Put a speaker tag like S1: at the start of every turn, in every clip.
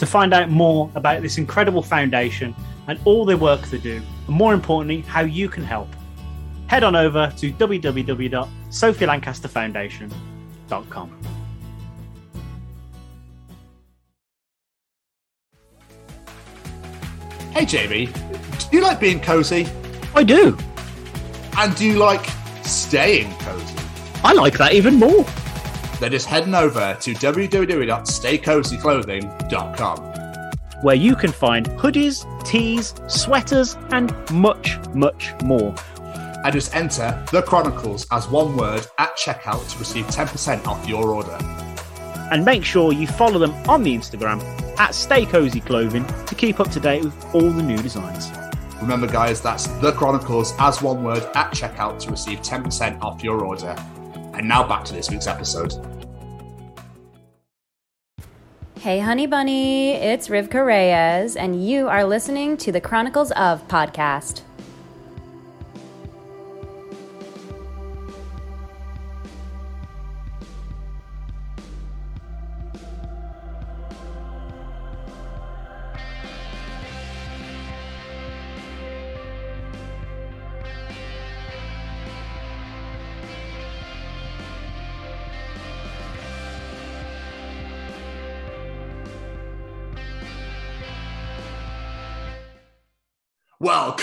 S1: To find out more about this incredible foundation and all the work they do, and more importantly, how you can help, head on over to www.sophielancasterfoundation.com.
S2: Hey, Jamie, do you like being cozy?
S1: I do.
S2: And do you like staying cozy?
S1: I like that even more.
S2: Then just heading over to www.staycozyclothing.com
S1: where you can find hoodies, tees, sweaters, and much, much more.
S2: And just enter The Chronicles as one word at checkout to receive 10% off your order.
S1: And make sure you follow them on the Instagram at Stay Cozy Clothing to keep up to date with all the new designs.
S2: Remember, guys, that's The Chronicles as one word at checkout to receive 10% off your order. And now back to this week's episode.
S3: Hey, honey bunny, it's Rivka Reyes, and you are listening to the Chronicles of podcast.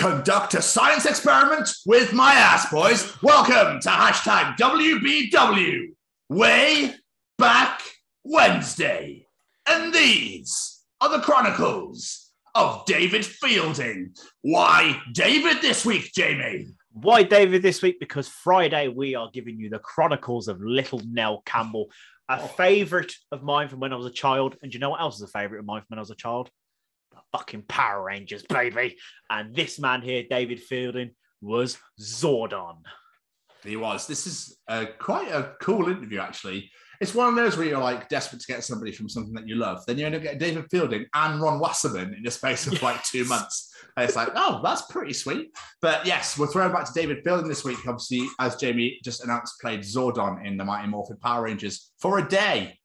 S2: Conduct a science experiment with my ass, boys. Welcome to hashtag WBW. Way back Wednesday. And these are the chronicles of David Fielding. Why David this week, Jamie?
S1: Why David this week? Because Friday we are giving you the chronicles of Little Nell Campbell, a oh. favorite of mine from when I was a child. And do you know what else is a favorite of mine from when I was a child? Fucking Power Rangers, baby. And this man here, David Fielding, was Zordon.
S2: He was. This is a, quite a cool interview, actually. It's one of those where you're like desperate to get somebody from something that you love. Then you end up getting David Fielding and Ron Wasserman in the space of yes. like two months. And it's like, oh, that's pretty sweet. But yes, we're throwing back to David Fielding this week. Obviously, as Jamie just announced, played Zordon in the Mighty Morphin Power Rangers for a day.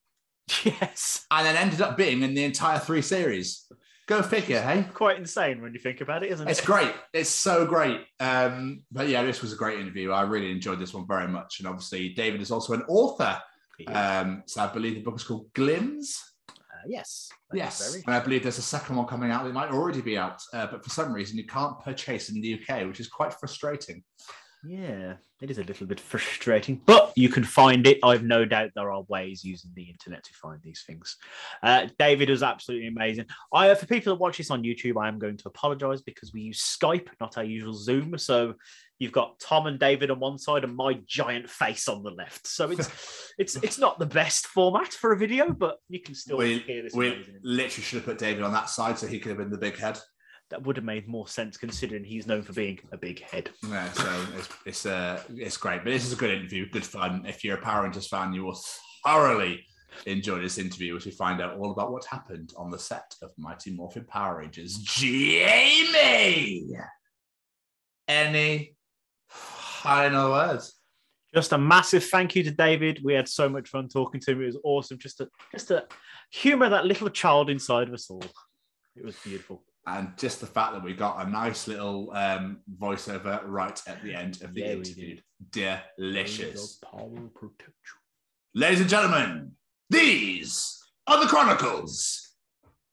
S1: Yes.
S2: And then ended up being in the entire three series. Go figure, hey?
S1: Quite insane when you think about it, isn't it?
S2: It's great. It's so great. Um, but yeah, this was a great interview. I really enjoyed this one very much. And obviously, David is also an author. Um, so I believe the book is called Glims.
S1: Uh, yes.
S2: Yes. Very... And I believe there's a second one coming out. It might already be out, uh, but for some reason you can't purchase in the UK, which is quite frustrating.
S1: Yeah, it is a little bit frustrating, but you can find it. I've no doubt there are ways using the internet to find these things. Uh, David was absolutely amazing. I, for people that watch this on YouTube, I am going to apologise because we use Skype, not our usual Zoom. So you've got Tom and David on one side and my giant face on the left. So it's it's it's not the best format for a video, but you can still
S2: we,
S1: hear this.
S2: We literally should have put David on that side so he could have been the big head
S1: that would have made more sense considering he's known for being a big head.
S2: Yeah, so it's it's uh, it's great. But this is a good interview, good fun. If you're a Power Rangers fan, you will thoroughly enjoy this interview as we find out all about what happened on the set of Mighty Morphin Power Rangers. Jamie, any final words?
S1: Just a massive thank you to David. We had so much fun talking to him. It was awesome. Just to just to humor that little child inside of us all. It was beautiful
S2: and just the fact that we got a nice little um, voiceover right at the end of the yeah, interview. Delicious. Ladies and gentlemen, these are the Chronicles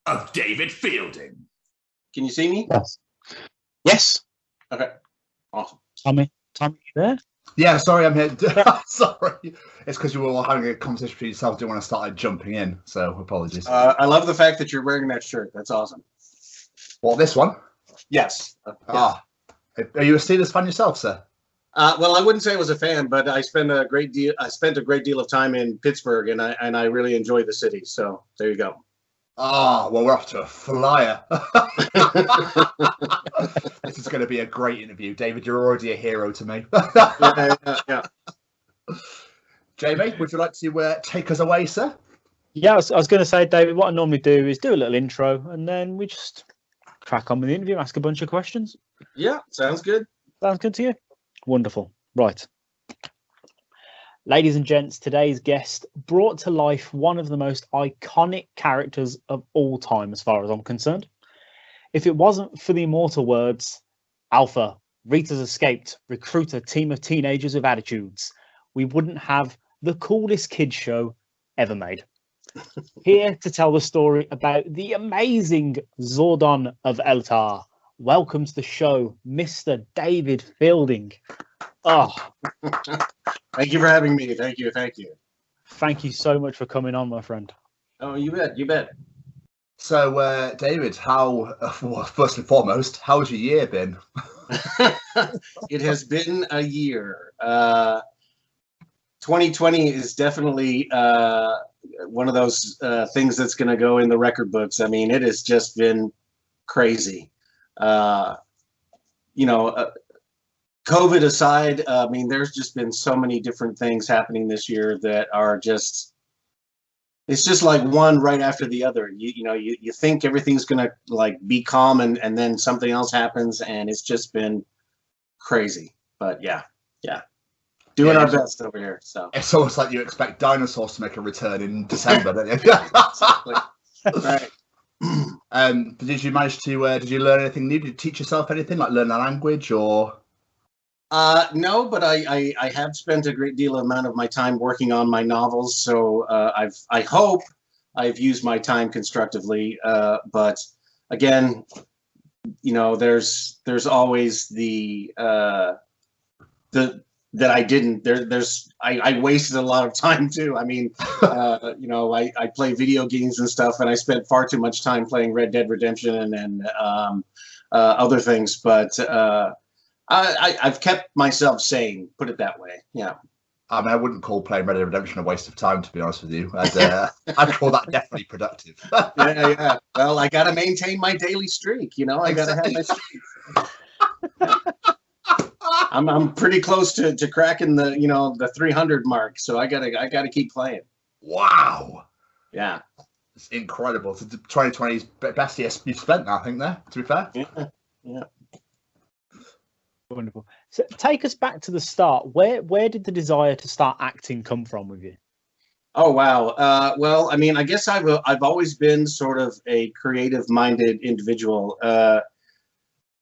S2: of David Fielding.
S4: Can you see me?
S5: Yes.
S1: Yes, Okay.
S4: Awesome.
S1: Tommy. Tommy, you there?
S2: Yeah, sorry, I'm here. sorry. It's because you were all having a conversation between yourself. Didn't want to start like, jumping in, so apologies.
S4: Uh, I love the fact that you're wearing that shirt. That's awesome.
S2: What, this one?
S4: Yes. Uh, yes.
S2: Ah. Are you a Steelers fan yourself, sir?
S4: Uh, well, I wouldn't say I was a fan, but I spent a great deal. I spent a great deal of time in Pittsburgh, and I and I really enjoy the city. So there you go.
S2: Ah, well, we're off to a flyer. this is going to be a great interview. David, you're already a hero to me.
S4: yeah, yeah, yeah.
S2: Jamie, would you like to uh, take us away, sir?
S1: Yeah, I was, I was going to say, David, what I normally do is do a little intro and then we just crack on with the interview, ask a bunch of questions.
S4: Yeah, sounds good.
S1: Sounds good to you? Wonderful. Right. Ladies and gents, today's guest brought to life one of the most iconic characters of all time, as far as I'm concerned. If it wasn't for the immortal words, Alpha, Rita's escaped, recruit a team of teenagers with attitudes, we wouldn't have the coolest kids show ever made. Here to tell the story about the amazing Zordon of Eltar. Welcome to the show, Mr. David Fielding. Oh,
S4: Thank you for having me. Thank you. Thank you.
S1: thank you so much for coming on, my friend.
S4: Oh, you bet. You bet.
S2: So, uh, David, how, well, first and foremost, how's your year been?
S4: it has been a year. Uh, 2020 is definitely uh, one of those uh, things that's going to go in the record books. I mean, it has just been crazy. Uh, you know, uh, COVID aside, uh, I mean, there's just been so many different things happening this year that are just. It's just like one right after the other. You you know you, you think everything's gonna like be calm and and then something else happens and it's just been crazy. But yeah, yeah, doing
S2: Yeah,
S4: our best over here. So
S2: It's almost like you expect dinosaurs to make a return in December, don't you?
S4: right.
S2: um, did you manage to, uh, did you learn anything new? Did you teach yourself anything, like learn a language or?
S4: Uh, no, but I, I I have spent a great deal of amount of my time working on my novels, so uh, I've I hope I've used my time constructively. Uh, but again, you know, there's there's always the uh, the that I didn't. There there's I, I wasted a lot of time too. I mean, uh, you know, I, I play video games and stuff, and I spent far too much time playing Red Dead Redemption and, and um, uh, other things. But uh, I, I, I've kept myself sane, put it that way. Yeah.
S2: I mean, I wouldn't call playing Red Dead Redemption a waste of time, to be honest with you. I'd, uh, I'd call that definitely productive.
S4: Yeah, yeah. Well, I got to maintain my daily streak. You know, I got to have my streak. I'm, I'm pretty close to, to cracking the, you know, the 300 mark. So I gotta, I gotta keep playing.
S2: wow.
S4: Yeah.
S2: It's incredible. It's 2020's best year you've spent, I think, there, to be fair.
S4: Yeah. Yeah.
S1: Wonderful. So take us back to the start. Where where did the desire to start acting come from with you?
S4: Oh wow. Uh, well, I mean, I guess I've uh, I've always been sort of a creative-minded individual. Uh,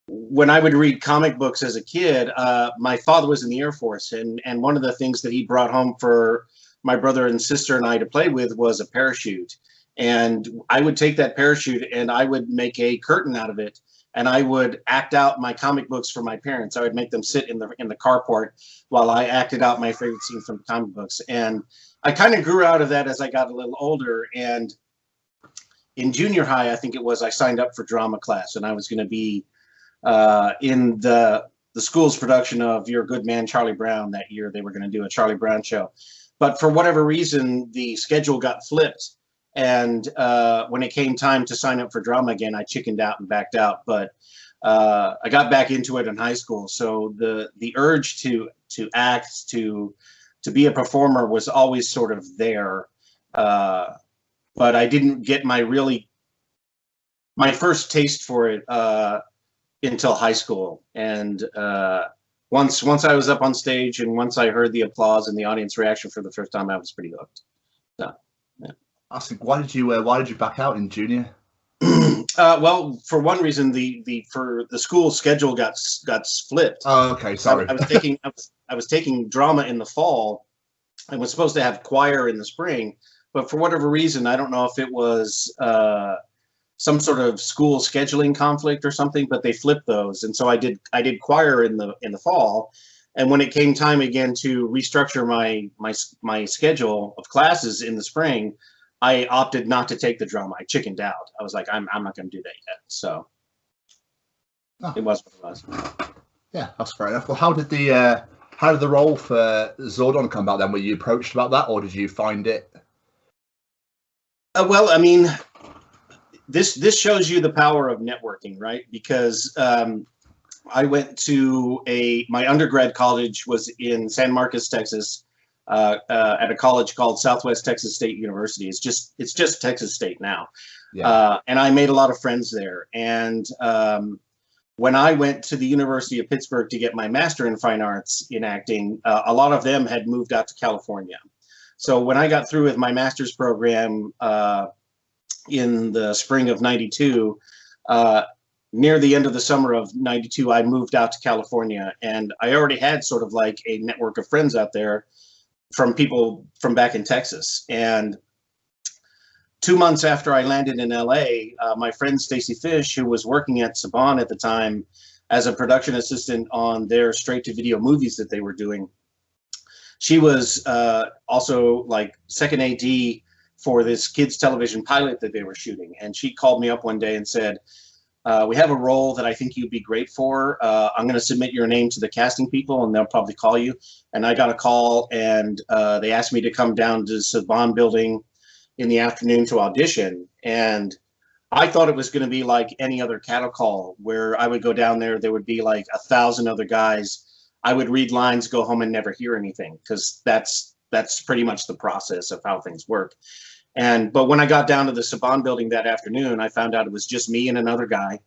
S4: when I would read comic books as a kid, uh, my father was in the Air Force, and and one of the things that he brought home for my brother and sister and I to play with was a parachute. And I would take that parachute and I would make a curtain out of it, and I would act out my comic books for my parents. I would make them sit in the in the carport while I acted out my favorite scene from comic books, and I kind of grew out of that as I got a little older. And in junior high, I think it was, I signed up for drama class, and I was going to be uh, in the the school's production of Your Good Man, Charlie Brown. That year, they were going to do a Charlie Brown show, but for whatever reason, the schedule got flipped. And uh, when it came time to sign up for drama again, I chickened out and backed out. But uh, I got back into it in high school. So the the urge to to act to to be a performer was always sort of there. Uh, but I didn't get my really my first taste for it uh, until high school. And uh, once once I was up on stage and once I heard the applause and the audience reaction for the first time, I was pretty hooked.
S2: I think, why did you, uh, why did you back out in junior?
S4: uh, well, for one reason, the the for the school schedule got got flipped.
S2: Oh, okay,
S4: So I-
S2: sorry.
S4: I was taking I was, I was taking drama in the fall. I was supposed to have choir in the spring, but for whatever reason, I don't know if it was uh, some sort of school scheduling conflict or something, but they flipped those, and so I did I did choir in the in the fall, and when it came time again to restructure my my my schedule of classes in the spring, I opted not to take the drama. I chickened out. I was like, I'm I'm not going to do that yet. So
S2: Oh.
S4: it was what it was.
S2: Yeah, that's fair enough. Well, how did the uh, how did the role for Zordon come about then? Were you approached about that, or did you find it?
S4: Uh, well, I mean, this this shows you the power of networking, right? Because um, I went to a my undergrad college was in San Marcos, Texas, uh, uh, at a college called Southwest Texas State University. It's just it's just Texas State now,
S2: Yeah.
S4: uh, and I made a lot of friends there. And um, when I went to the University of Pittsburgh to get my master in fine arts in acting, uh, a lot of them had moved out to California. So when I got through with my master's program uh, in the spring of '92, uh, near the end of the summer of '92, I moved out to California, and I already had sort of like a network of friends out there from people from back in Texas. And two months after I landed in LA, uh, my friend Stacy Fish, who was working at Saban at the time as a production assistant on their straight to video movies that they were doing, she was uh, also like second AD for this kids television pilot that they were shooting. And she called me up one day and said, uh, we have a role that I think you'd be great for. Uh, I'm going to submit your name to the casting people, and they'll probably call you. And I got a call, and uh, they asked me to come down to the Saban building in the afternoon to audition. And I thought it was going to be like any other cattle call, where I would go down there. There would be like a thousand other guys. I would read lines, go home, and never hear anything because that's that's pretty much the process of how things work. And but when I got down to the Saban building that afternoon, I found out it was just me and another guy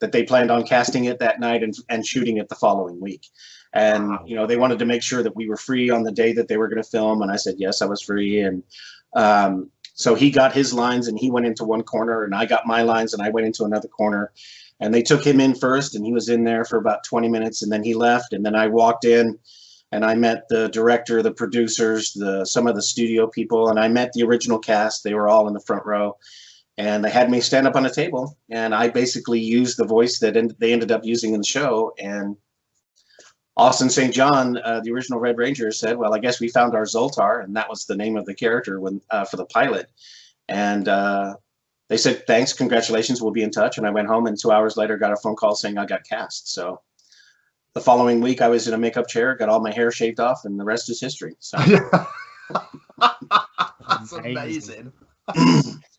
S4: that they planned on casting it that night and, and shooting it the following week. And
S2: Wow.
S4: you know they wanted to make sure that we were free on the day that they were going to film, and I said yes, I was free. And um, so he got his lines and he went into one corner, and I got my lines and I went into another corner. And they took him in first, and he was in there for about 20 minutes, and then he left. And then I walked in, and I met the director, the producers, the some of the studio people, and I met the original cast. They were all in the front row, and they had me stand up on a table, and I basically used the voice that en- they ended up using in the show. And Austin St. John, uh, the original Red Ranger, said, "Well, I guess we found our Zoltar, and that was the name of the character when uh, for the pilot." And uh, they said, "Thanks, congratulations, we'll be in touch." And I went home, and two hours later, got a phone call saying I got cast. So the following week, I was in a makeup chair, got all my hair shaved off, and the rest is history. So
S2: That's
S1: Amazing.
S2: amazing.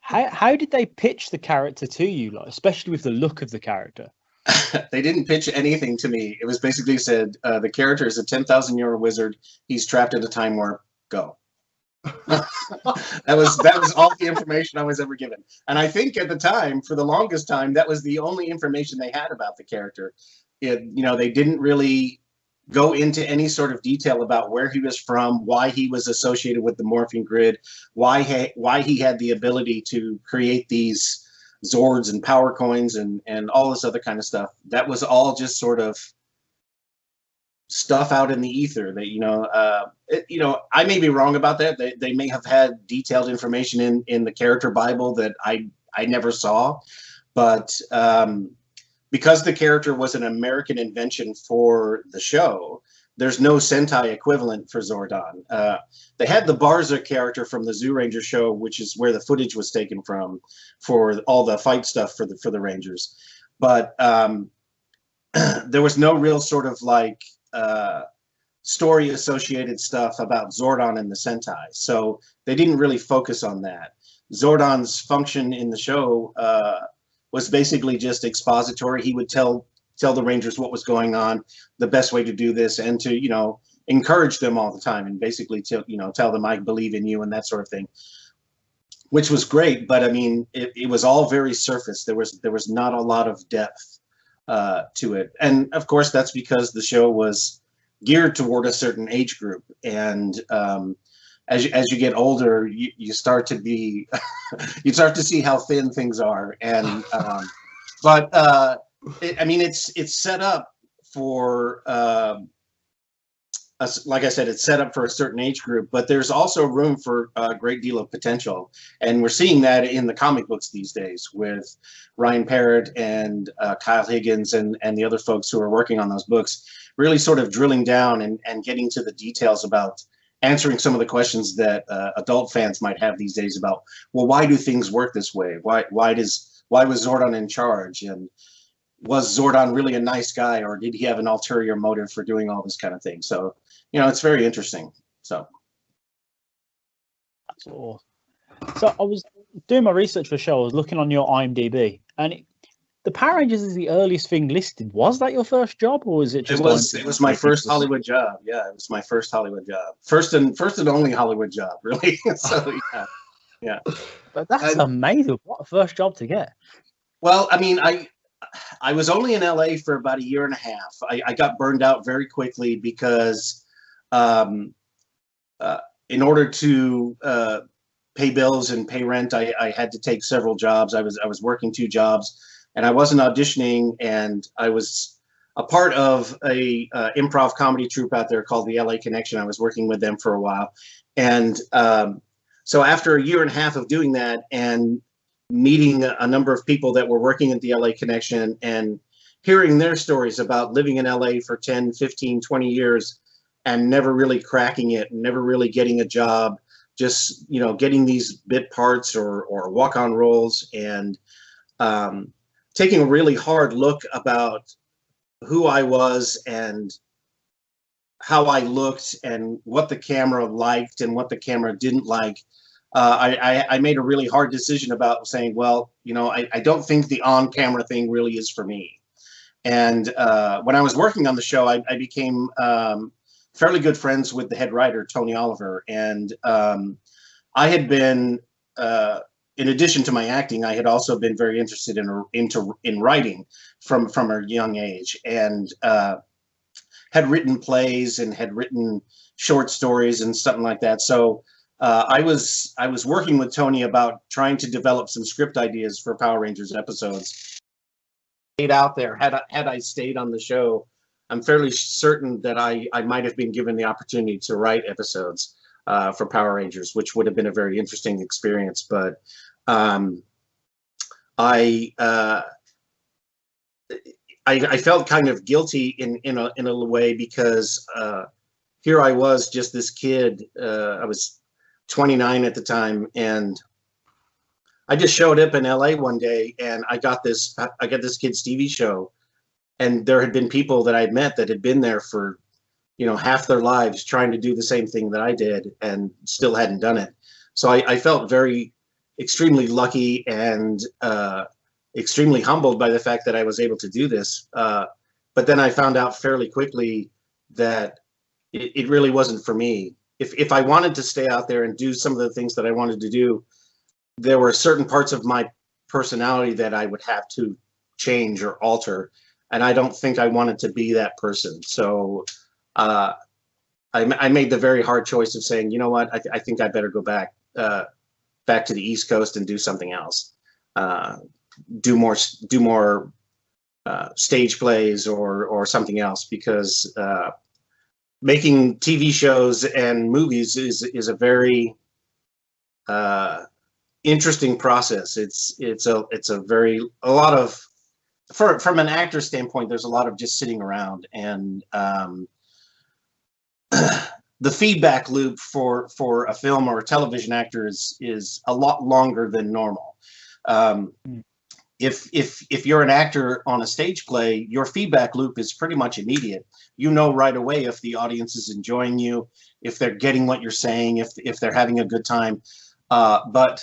S1: How how did they pitch the character to you, like especially with the look of the character?
S4: they didn't pitch anything to me. It was basically said uh, the character is a ten thousand year old wizard. He's trapped in a time warp. Go. that was that was all the information I was ever given. And I think at the time, for the longest time, that was the only information they had about the character. It, you know, they didn't really go into any sort of detail about where he was from, why he was associated with the morphing grid, why he, why he had the ability to create these Zords and power coins and and all this other kind of stuff. That was all just sort of stuff out in the ether that you know uh it, you know i may be wrong about that they, they may have had detailed information in in the character bible that i i never saw but um because the character was an american invention for the show there's no sentai equivalent for zordon uh they had the barza character from the Zyuranger show which is where the footage was taken from for all the fight stuff for the for the rangers but um there was no real sort of like uh, story associated stuff about Zordon and the Sentai. So they didn't really focus on that. Zordon's function in the show uh, was basically just expository. He would tell tell the Rangers what was going on, the best way to do this, and to you know encourage them all the time, and basically tell you know tell them I believe in you and that sort of thing, which was great. But I mean, it, it was all very surface. There was there was not a lot of depth uh, to it. And of course, that's because the show was geared toward a certain age group. And um, as you, as you get older, you, you start to be you start to see how thin things are. And um, but uh, it, I mean, it's it's set up for. um like I said, it's set up for a certain age group, but there's also room for a great deal of potential, and we're seeing that in the comic books these days with Ryan Parrott and uh, Kyle Higgins and and the other folks who are working on those books, really sort of drilling down and and getting to the details about answering some of the questions that uh, adult fans might have these days about well why do things work this way why why does why was Zordon in charge and was Zordon really a nice guy or did he have an ulterior motive for doing all this kind of thing so you know it's very interesting so
S1: That's awesome. So I was doing my research for the show. I was looking on your IMDb, and it, the Power Rangers is the earliest thing listed. Was that your first job, or was it
S4: it
S1: just?
S4: was it was my first Hollywood job yeah it was my first Hollywood job first and first and only Hollywood job really so yeah yeah.
S1: But that's amazing. What a first job to get.
S4: Well, I mean, I I was only in LA for about a year and a half. I, I got burned out very quickly because, um, uh, in order to uh, pay bills and pay rent, I, I had to take several jobs. I was I was working two jobs, and I wasn't auditioning, and I was a part of a uh, improv comedy troupe out there called the LA Connection. I was working with them for a while, and um, so after a year and a half of doing that, and meeting a, number of people that were working at the LA Connection and hearing their stories about living in LA for 10, 15, 20 years and never really cracking it, never really getting a job, just, you know, getting these bit parts or, or walk-on roles and um, taking a really hard look about who I was and how I looked and what the camera liked and what the camera didn't like uh, I, I, I made a really hard decision about saying, well, you know, I, I don't think the on camera thing really is for me. And uh, when I was working on the show, I, I became um, fairly good friends with the head writer, Tony Oliver. And um, I had been, uh, in addition to my acting, I had also been very interested in into in writing from from a young age, and uh, had written plays and had written short stories and something like that. So uh, I was I was working with Tony about trying to develop some script ideas for Power Rangers episodes. Out there had I, had I stayed on the show, I'm fairly certain that I I might have been given the opportunity to write episodes uh, for Power Rangers, which would have been a very interesting experience. But um, I, uh, I I felt kind of guilty in in a in a way because uh, here I was just this kid. Uh, I was 29 at the time and I just showed up in LA one day and I got this I got this kid's TV show and there had been people that I'd met that had been there for you know half their lives trying to do the same thing that I did and still hadn't done it so I, I felt very extremely lucky and uh, extremely humbled by the fact that I was able to do this uh, but then I found out fairly quickly that it, it really wasn't for me if if I wanted to stay out there and do some of the things that I wanted to do, there were certain parts of my personality that I would have to change or alter, and I don't think I wanted to be that person. So, uh, I, I made the very hard choice of saying, you know what, I, th- I think I better go back uh, back to the East Coast and do something else, uh, do more do more uh, stage plays or or something else because. Uh, making TV shows and movies is is a very uh, interesting process. It's it's a it's a very a lot of for from an actor standpoint. There's a lot of just sitting around and um, the feedback loop for for a film or a television actor is is a lot longer than normal. Um, if if if you're an actor on a stage play, your feedback loop is pretty much immediate. You know right away if the audience is enjoying you, if they're getting what you're saying, if if they're having a good time. Uh, but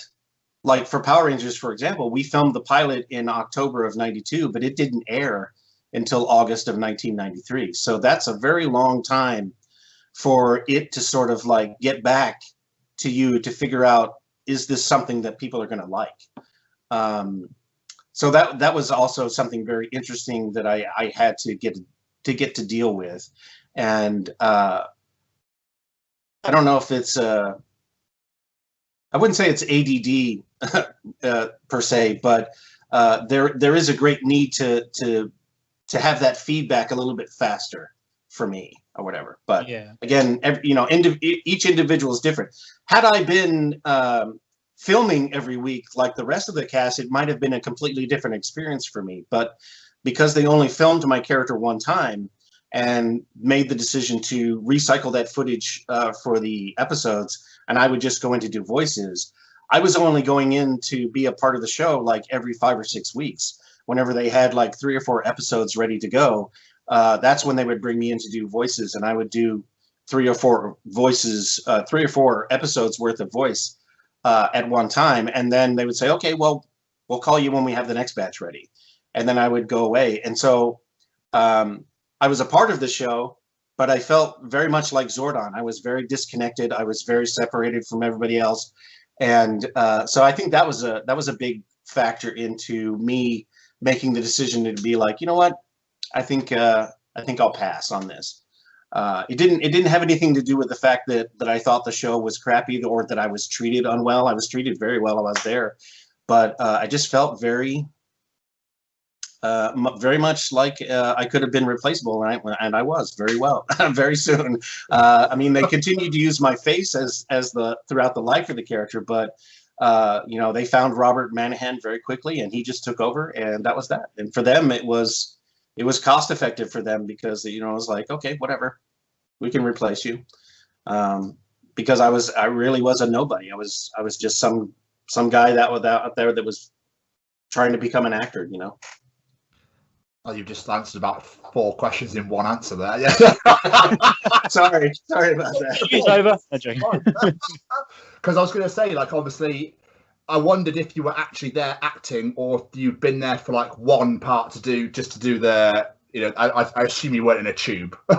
S4: like for Power Rangers, for example, we filmed the pilot in October of '92, but it didn't air until August of 1993. So that's a very long time for it to sort of like get back to you to figure out is this something that people are going to like. Um, so that that was also something very interesting that I, I had to get to get to deal with, and uh, I don't know if it's uh, I wouldn't say it's ADD uh, per se, but uh, there there is a great need to to to have that feedback a little bit faster for me. Or whatever. But
S1: Yeah.
S4: again, every, you know, indiv- each individual is different. Had I been um, filming every week like the rest of the cast, it might have been a completely different experience for me. But because they only filmed my character one time and made the decision to recycle that footage uh, for the episodes, and I would just go in to do voices, I was only going in to be a part of the show like every five or six weeks. Whenever they had like three or four episodes ready to go, uh, that's when they would bring me in to do voices, and I would do three or four voices, uh, three or four episodes worth of voice uh, at one time, and then they would say, "Okay, well, we'll call you when we have the next batch ready," and then I would go away. And so um, I was a part of the show, but I felt very much like Zordon. I was very disconnected. I was very separated from everybody else, and uh, so I think that was a that was a big factor into me making the decision to be like, you know what, I think uh, I think I'll pass on this. Uh, it didn't it didn't have anything to do with the fact that that I thought the show was crappy or that I was treated unwell. I was treated very well I was there, but uh, I just felt very uh, mu- very much like uh, I could have been replaceable, and I, and I was very well, very soon. Uh, I mean, they continued to use my face as as the throughout the life of the character, but uh, you know, they found Robert Manahan very quickly, and he just took over, and that was that. And for them, it was it was cost effective for them because you know it was like, okay, whatever, we can replace you, um, because I was I really was a nobody. I was I was just some some guy that was out out there that was trying to become an actor, you know.
S2: Oh, you've just answered about four questions in one answer there. Yeah.
S4: sorry, sorry about that.
S1: It's over.
S2: Because I was going to say, like, obviously, I wondered if you were actually there acting or if you'd been there for like one part to do just to do the, you know, I, I- assume you weren't in a tube.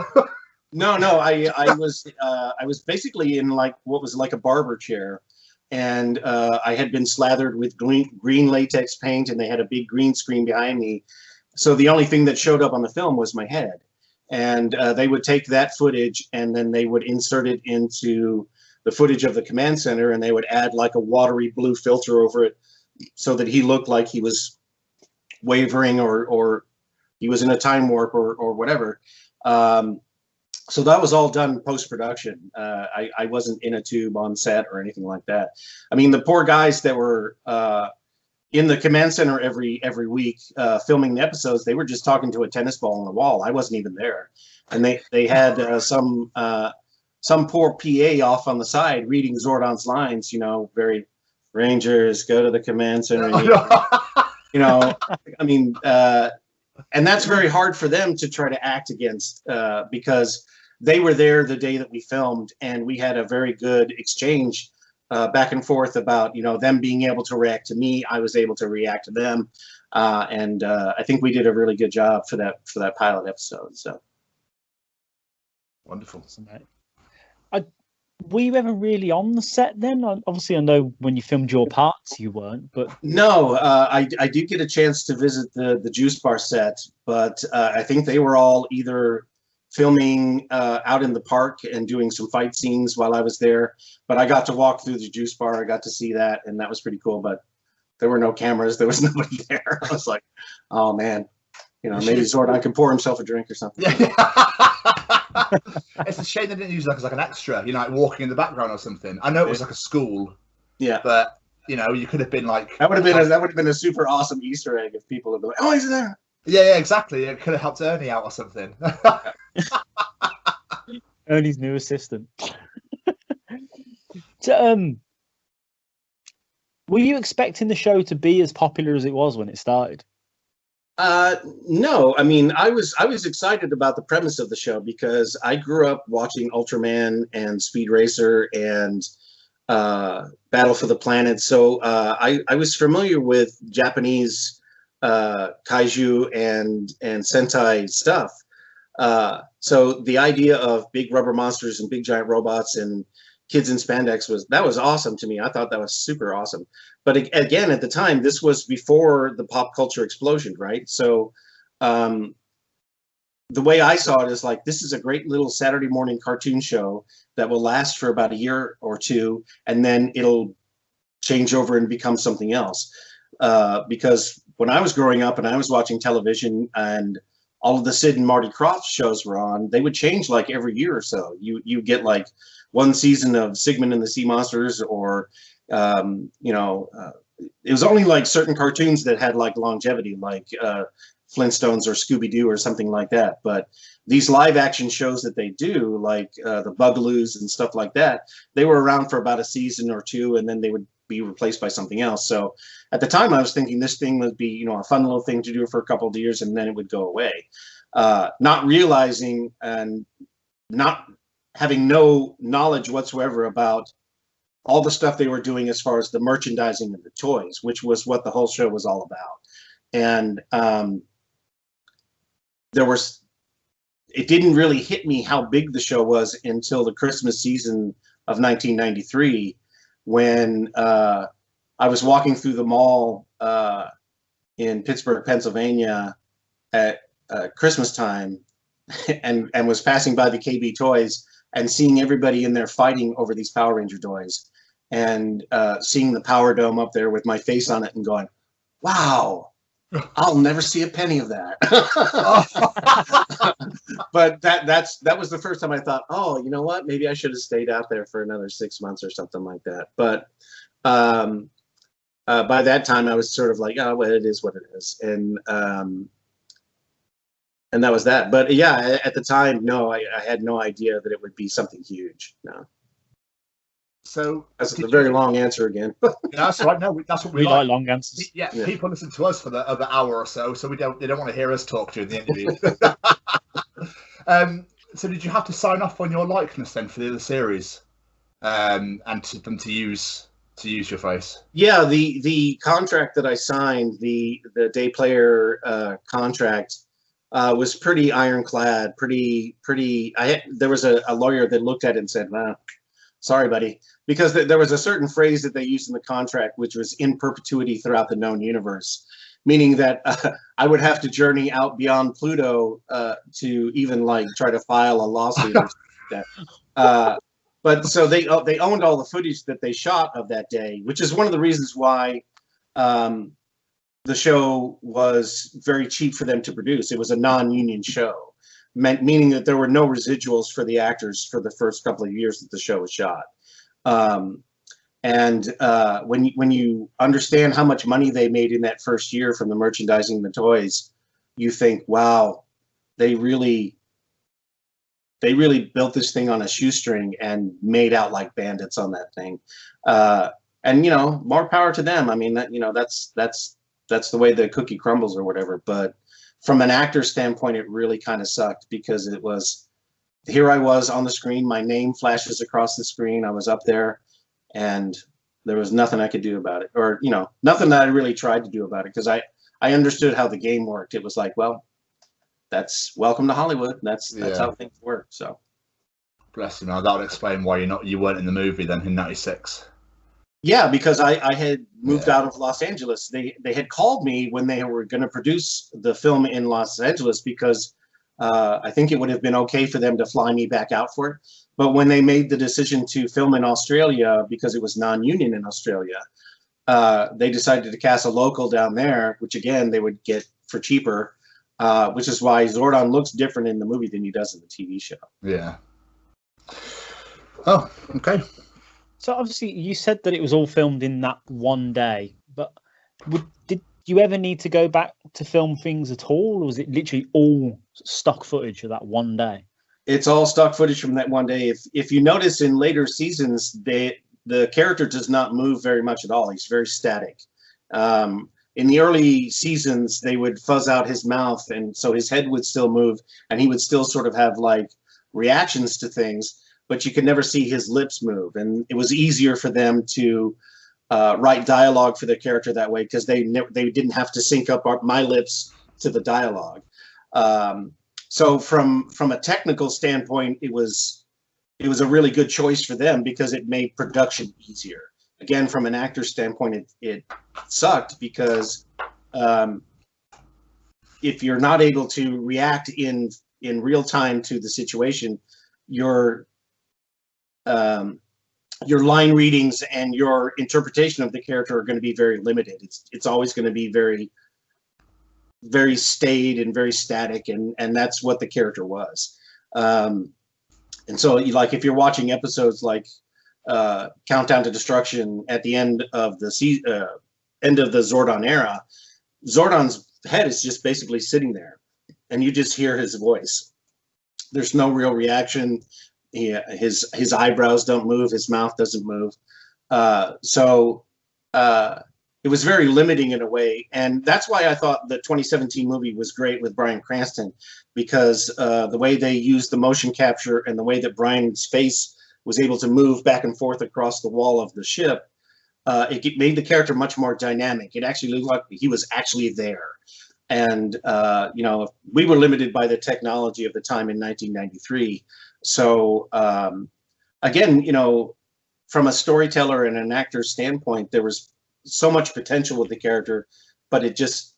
S4: No, no, I I was uh, I was basically in like what was like a barber chair, and uh, I had been slathered with green green latex paint, and they had a big green screen behind me. So the only thing that showed up on the film was my head, and uh, they would take that footage and then they would insert it into the footage of the command center, and they would add like a watery blue filter over it, so that he looked like he was wavering or or he was in a time warp or or whatever. Um, so that was all done post production. Uh, I, I wasn't in a tube on set or anything like that. I mean, the poor guys that were uh, in the command center every every week uh, filming the episodes, they were just talking to a tennis ball on the wall. I wasn't even there, and they they had uh, some uh, some poor PA off on the side reading Zordon's lines. You know, very Rangers go to the command center. you know, I mean, uh, and that's very hard for them to try to act against uh, because they were there the day that we filmed, and we had a very good exchange uh, back and forth about you know them being able to react to me, I was able to react to them, uh, and uh, I think we did a really good job for that for that pilot episode. So
S2: Wonderful.
S1: Awesome, mate. I, were you ever really on the set then? Obviously, I know when you filmed your parts, you weren't, but
S4: no, uh, I I did get a chance to visit the the Juice Bar set, but uh, I think they were all either filming uh, out in the park and doing some fight scenes while I was there. But I got to walk through the juice bar. I got to see that, and that was pretty cool. But there were no cameras. There was nobody there. I was like, oh man, you know, maybe Zordon can pour himself a drink or something.
S2: Yeah. it's a shame they didn't use that as like an extra, you know, like walking in the background or something. I know it was like a school,
S4: Yeah,
S2: but you know, you could have been like
S4: that would have been a, that would have been a super awesome Easter egg if people had been like, oh, he's there.
S2: Yeah, yeah, exactly. It could have helped Ernie out or something.
S1: Ernie's new assistant. so, um, were you expecting the show to be as popular as it was when it started?
S4: Uh, no, I mean, I was I was excited about the premise of the show because I grew up watching Ultraman and Speed Racer and uh, Battle for the Planet, so uh, I I was familiar with Japanese uh, kaiju and and Sentai stuff. Uh, so the idea of big rubber monsters and big giant robots and kids in spandex was that was awesome to me. I thought that was super awesome. But again at the time this was before the pop culture explosion right? So um, the way i saw it is like this is a great little saturday morning cartoon show that will last for about a year or two and then it'll change over and become something else. Uh, because when i was growing up and i was watching television and all of the Sid and Marty Krofft shows were on, they would change like every year or so. You you get like one season of Sigmund and the Sea Monsters, or um, you know, uh, it was only like certain cartoons that had like longevity, like uh, Flintstones or Scooby Doo or something like that. But these live action shows that they do, like uh, the Bugaloos and stuff like that, they were around for about a season or two, and then they would be replaced by something else. So at the time, I was thinking this thing would be, you know, a fun little thing to do for a couple of years, and then it would go away. Uh, not realizing and not having no knowledge whatsoever about all the stuff they were doing as far as the merchandising of the toys, which was what the whole show was all about. And um, there was, it didn't really hit me how big the show was until the Christmas season of 1993 when uh, I was walking through the mall uh, in Pittsburgh, Pennsylvania at uh, Christmas time and, and was passing by the KB Toys and seeing everybody in there fighting over these Power Ranger toys and uh, seeing the Power Dome up there with my face on it and going, wow, I'll never see a penny of that. but that that's that was the first time I thought, oh, you know what? Maybe I should have stayed out there for another six months or something like that. But um, uh, by that time, I was sort of like, oh, well, it is what it is, and um, and that was that. But yeah, at the time, no, I, I had no idea that it would be something huge. No.
S2: So
S4: that's a very you, long answer again.
S2: yeah, that's right. No, that's what we,
S1: we
S2: like.
S1: like. long answers.
S2: Yeah, yeah, people listen to us for the other hour or so, so we don't they don't want to hear us talk during the interview. um, so did you have to sign off on your likeness then for the other series, um, and to them to use to use your face?
S4: Yeah, the the contract that I signed, the the day player uh, contract, uh, was pretty ironclad. Pretty pretty. I had, there was a, a lawyer that looked at it and said, "Well, sorry, buddy." because th- there was a certain phrase that they used in the contract, which was in perpetuity throughout the known universe, meaning that uh, I would have to journey out beyond Pluto uh, to even like try to file a lawsuit. or that. Uh, but so they uh, they owned all the footage that they shot of that day, which is one of the reasons why um, the show was very cheap for them to produce. It was a non-union show, meant meaning that there were no residuals for the actors for the first couple of years that the show was shot. Um, and uh, when you, when you understand how much money they made in that first year from the merchandising the toys, you think, wow, they really they really built this thing on a shoestring and made out like bandits on that thing. Uh, and you know, more power to them. I mean, that you know, that's that's that's the way the cookie crumbles or whatever. But from an actor standpoint, it really kind of sucked because it was here I was on the screen. My name flashes across the screen. I was up there, and there was nothing I could do about it, or you know, nothing that I really tried to do about it because I I understood how the game worked. It was like, well, that's welcome to Hollywood. That's that's yeah. how things work. So,
S2: bless you. Now that would explain why you're not you weren't in the movie then in '96.
S4: Yeah, because I, I had moved yeah. out of Los Angeles. They they had called me when they were going to produce the film in Los Angeles because uh, I think it would have been okay for them to fly me back out for it. But when they made the decision to film in Australia because it was non-union in Australia, uh, they decided to cast a local down there, which again they would get for cheaper. Uh, which is why Zordon looks different in the movie than he does in the TV show.
S2: Yeah. Oh, okay.
S1: So obviously, you said that it was all filmed in that one day, but would, did you ever need to go back to film things at all, or was it literally all stock footage of that one day?
S4: It's all stock footage from that one day. If if you notice in later seasons, they the character does not move very much at all. He's very static. Um, in the early seasons, they would fuzz out his mouth, and so his head would still move, and he would still sort of have like reactions to things, but you could never see his lips move. And it was easier for them to uh, write dialogue for the character that way because they ne- they didn't have to sync up our, my lips to the dialogue. Um, so from from a technical standpoint, it was it was a really good choice for them because it made production easier. Again, from an actor standpoint, it, it sucked because um, if you're not able to react in in real time to the situation, your um, your line readings and your interpretation of the character are going to be very limited. It's it's always going to be very very staid and very static, and and that's what the character was. Um, and so, like if you're watching episodes like uh, Countdown to Destruction at the end of the se- uh, end of the Zordon era, Zordon's head is just basically sitting there, and you just hear his voice. There's no real reaction. His his eyebrows don't move. His mouth doesn't move. Uh, so uh, it was very limiting in a way, and that's why I thought the 2017 movie was great with Bryan Cranston, because uh, the way they used the motion capture and the way that Bryan's face was able to move back and forth across the wall of the ship, uh, it made the character much more dynamic. It actually looked like he was actually there. And, uh, you know, we were limited by the technology of the time in 1993. So, um, again, you know, from a storyteller and an actor's standpoint, there was so much potential with the character, but it just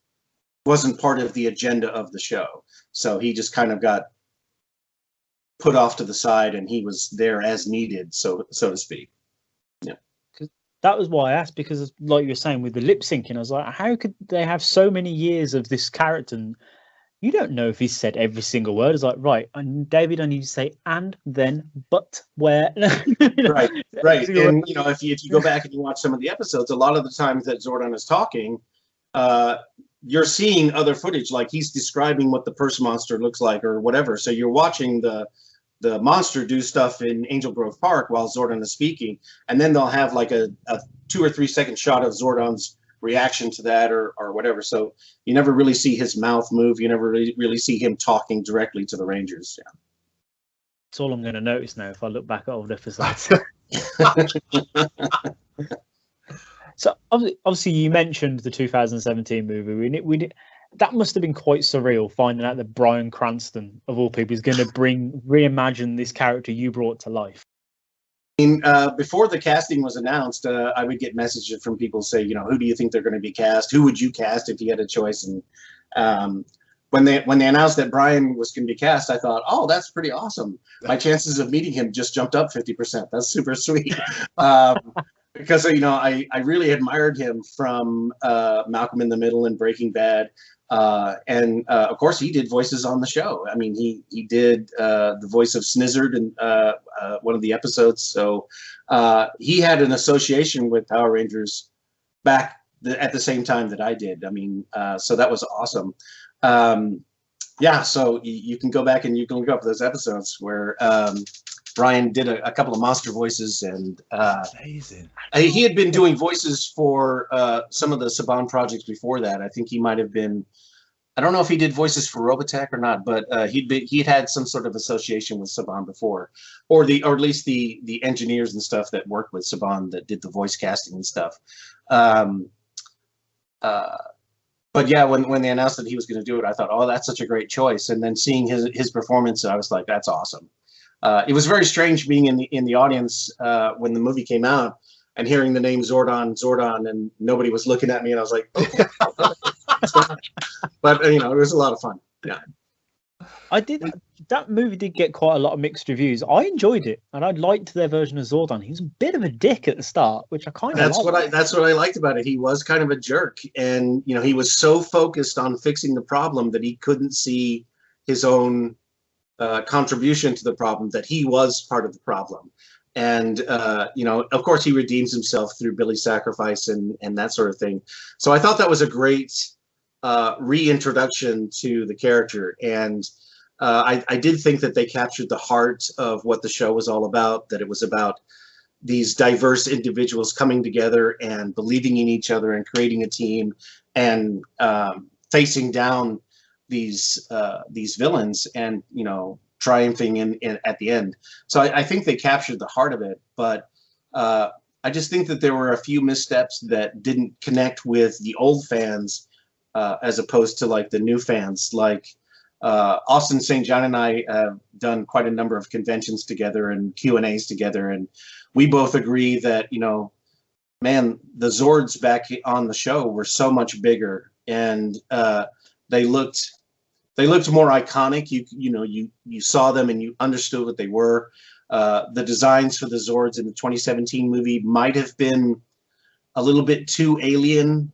S4: wasn't part of the agenda of the show. So he just kind of got put off to the side and he was there as needed, so so to speak. Yeah.
S1: That was why I asked because, like you were saying, with the lip syncing, I was like, how could they have so many years of this character? You don't know if he said every single word. It's like, right, and David, I need to say and then, but where?
S4: right, right. And you know, if you if you go back and you watch some of the episodes, a lot of the times that Zordon is talking, uh, you're seeing other footage, like he's describing what the purse monster looks like or whatever. So you're watching the the monster do stuff in Angel Grove Park while Zordon is speaking, and then they'll have like a, a two or three second shot of Zordon's reaction to that or or whatever. So you never really see his mouth move. You never really really see him talking directly to the Rangers. Yeah.
S1: That's all I'm going to notice now if I look back at old episodes. so obviously, obviously, you mentioned the 2017 movie. We we that must have been quite surreal finding out that Bryan Cranston, of all people, is going to bring reimagine this character you brought to life.
S4: I mean, uh, before the casting was announced, uh, I would get messages from people say, you know, who do you think they're going to be cast? Who would you cast if you had a choice? And um, when they when they announced that Brian was going to be cast, I thought, oh, that's pretty awesome. My chances of meeting him just jumped up fifty percent. That's super sweet. um, because you know, I I really admired him from uh, Malcolm in the Middle and Breaking Bad. Uh, and uh, of course, he did voices on the show. I mean, he he did uh, the voice of Snizzard in uh, uh, one of the episodes. So uh, he had an association with Power Rangers back the, at the same time that I did. I mean, so that was awesome. Um, yeah, so you, you, can go back and you can look up those episodes where um, Bryan did a, a, couple of monster voices, and
S2: amazing.
S4: He had been doing voices for some of the Saban projects before that. I think he might have been I don't know if he did voices for Robotech or not, but uh, he'd be, he'd had some sort of association with Saban before, or the or at least the the engineers and stuff that worked with Saban that did the voice casting and stuff. Um, uh, but yeah, when when they announced that he was going to do it, I thought, oh, that's such a great choice. And then seeing his his performance, I was like, that's awesome. Uh, it was very strange being in the in the audience uh, when the movie came out and hearing the name Zordon, Zordon, and nobody was looking at me, and I was like. but uh, you know, it was a lot of fun. Yeah.
S1: I did that movie did get quite a lot of mixed reviews. I enjoyed it, and I liked their version of Zordon. He was a bit of a dick at the start, which I kind of
S4: that's
S1: liked.
S4: what I that's what I liked about it. He was kind of a jerk, and you know he was so focused on fixing the problem that he couldn't see his own uh, contribution to the problem that he was part of the problem. And uh, you know, of course, he redeems himself through Billy's sacrifice and and that sort of thing. So I thought that was a great uh, reintroduction to the character. And uh, I, I did think that they captured the heart of what the show was all about, that it was about these diverse individuals coming together and believing in each other and creating a team and um, facing down these uh, these villains and you know triumphing in, in at the end. So I, I, think they captured the heart of it, but uh, I just think that there were a few missteps that didn't connect with the old fans uh, as opposed to like the new fans. Like uh, Austin St. John and I have done quite a number of conventions together and Q and A's together, and we both agree that you know, man, the Zords back on the show were so much bigger, and uh, they looked they looked more iconic. You you know you you saw them and you understood what they were. Uh, the designs for the Zords in the 2017 movie might have been a little bit too alien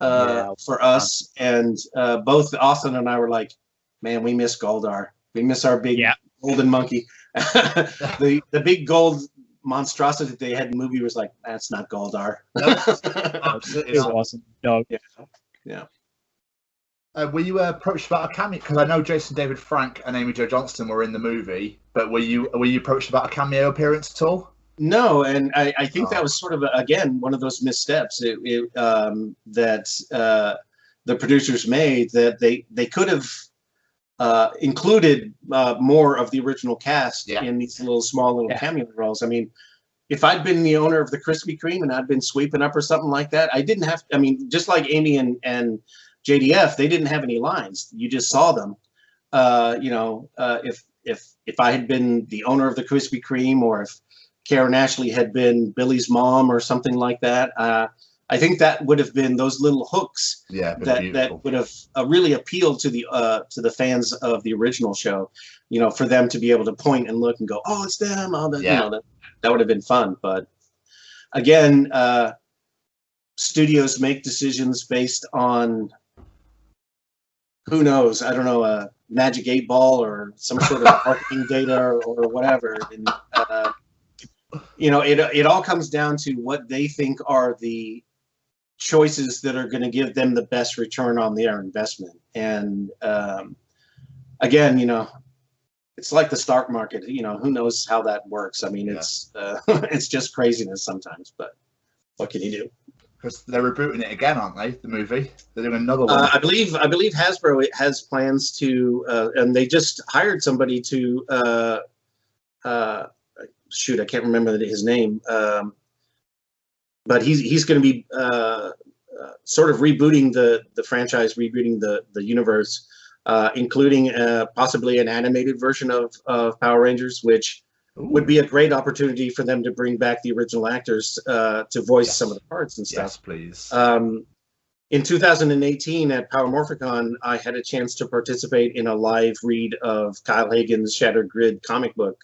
S4: uh,
S1: Yeah.
S4: for us, and uh, both Austin and I were like, "Man, we miss Goldar. We miss our big
S1: Yeah.
S4: golden monkey. the the big gold monstrosity that they had in the movie was like, that's not Goldar.
S2: Absolutely
S1: It
S2: not.
S1: wasn't. No.
S2: Uh, were you uh, approached about a cameo? Because I know Jason David Frank and Amy Jo Johnson were in the movie, but were you were you approached about a cameo appearance at all?
S4: No, and I, I think
S2: Oh.
S4: that was sort of again one of those missteps it, it, um, that uh, the producers made that they they could have uh, included uh, more of the original cast
S2: Yeah.
S4: in these little small little
S1: Yeah.
S4: cameo roles. I mean, if I'd been the owner of the Krispy Kreme and I'd been sweeping up or something like that, I didn't have. I mean, just like Amy and and JDF, they didn't have any lines. You just saw them. Uh, you know, uh, if if if I had been the owner of the Krispy Kreme or if Karen Ashley had been Billy's mom or something like that. Uh, I think that would have been those little hooks
S2: Yeah,
S4: that
S2: beautiful.
S4: that would have uh, really appealed to the uh, to the fans of the original show. You know, for them to be able to point and look and go, "Oh, it's them!" Oh, that,
S2: Yeah.
S4: you know, that, that would have been fun. But again, uh, studios make decisions based on who knows. I don't know, a magic eight ball or some sort of marketing data or, or whatever. And, uh, you know, it it all comes down to what they think are the choices that are going to give them the best return on their investment. And um, again, you know, it's like the stock market. You know, who knows how that works? I mean,
S2: Yeah.
S4: it's uh, it's just craziness sometimes. But what can you do?
S2: Because they're rebooting it again, aren't they? The movie. They're doing another one.
S4: Uh, I believe I believe Hasbro has plans to, uh, and they just hired somebody to. Uh, uh, shoot, I can't remember his name, um, but he's he's going to be uh, uh, sort of rebooting the the franchise, rebooting the the universe, uh, including uh, possibly an animated version of of Power Rangers, which would be a great opportunity for them to bring back the original actors uh, to voice
S2: Yes.
S4: some of the parts and stuff.
S2: yes, please.
S4: Um, in 2018 at Power Morphicon, I had a chance to participate in a live read of Kyle Higgins' Shattered Grid comic book,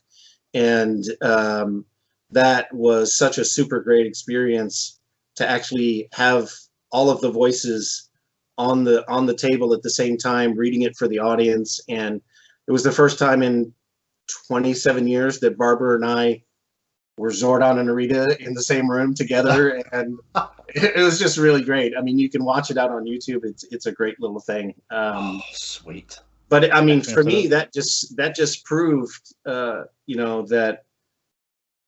S4: and um, that was such a super great experience to actually have all of the voices on the on the table at the same time, reading it for the audience, and it was the first time in 27 years that Barbara and I were Zordon and Arita in the same room together, and it, it was just really great. I mean, you can watch it out on YouTube. It's it's a great little thing. Um,
S2: oh, sweet.
S4: but I mean, for me, that just that just proved, uh, you know, that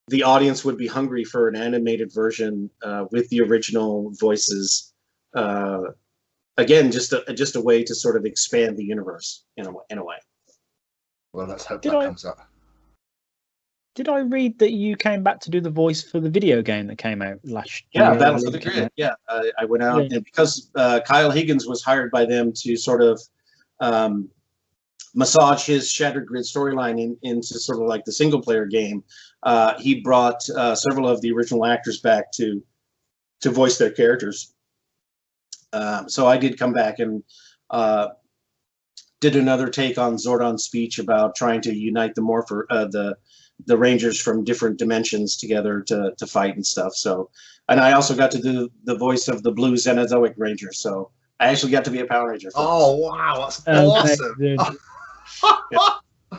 S4: the audience would be hungry for an animated version uh, with the original voices. Uh, again, just a just a way to sort of expand the universe in a in a way.
S2: Well, let's hope
S1: Did
S2: that
S1: I-
S2: comes up.
S1: Did I read that you came back to do the voice for the video game that came out last
S4: Yeah,
S1: year?
S4: Battle for the Grid. Yeah, I, I went out
S1: Yeah.
S4: and because uh, Kyle Higgins was hired by them to sort of um, massage his Shattered Grid storyline in, into sort of like the single player game. Uh, he brought uh, several of the original actors back to to voice their characters. Um, so I did come back and uh, did another take on Zordon's speech about trying to unite the morpher uh, the the Rangers from different dimensions together to to fight and stuff. So and I also got to do the voice of the Blue Cenozoic Ranger. So I actually got to be a Power Ranger.
S2: Oh wow, that's
S1: Okay,
S2: awesome!
S1: good.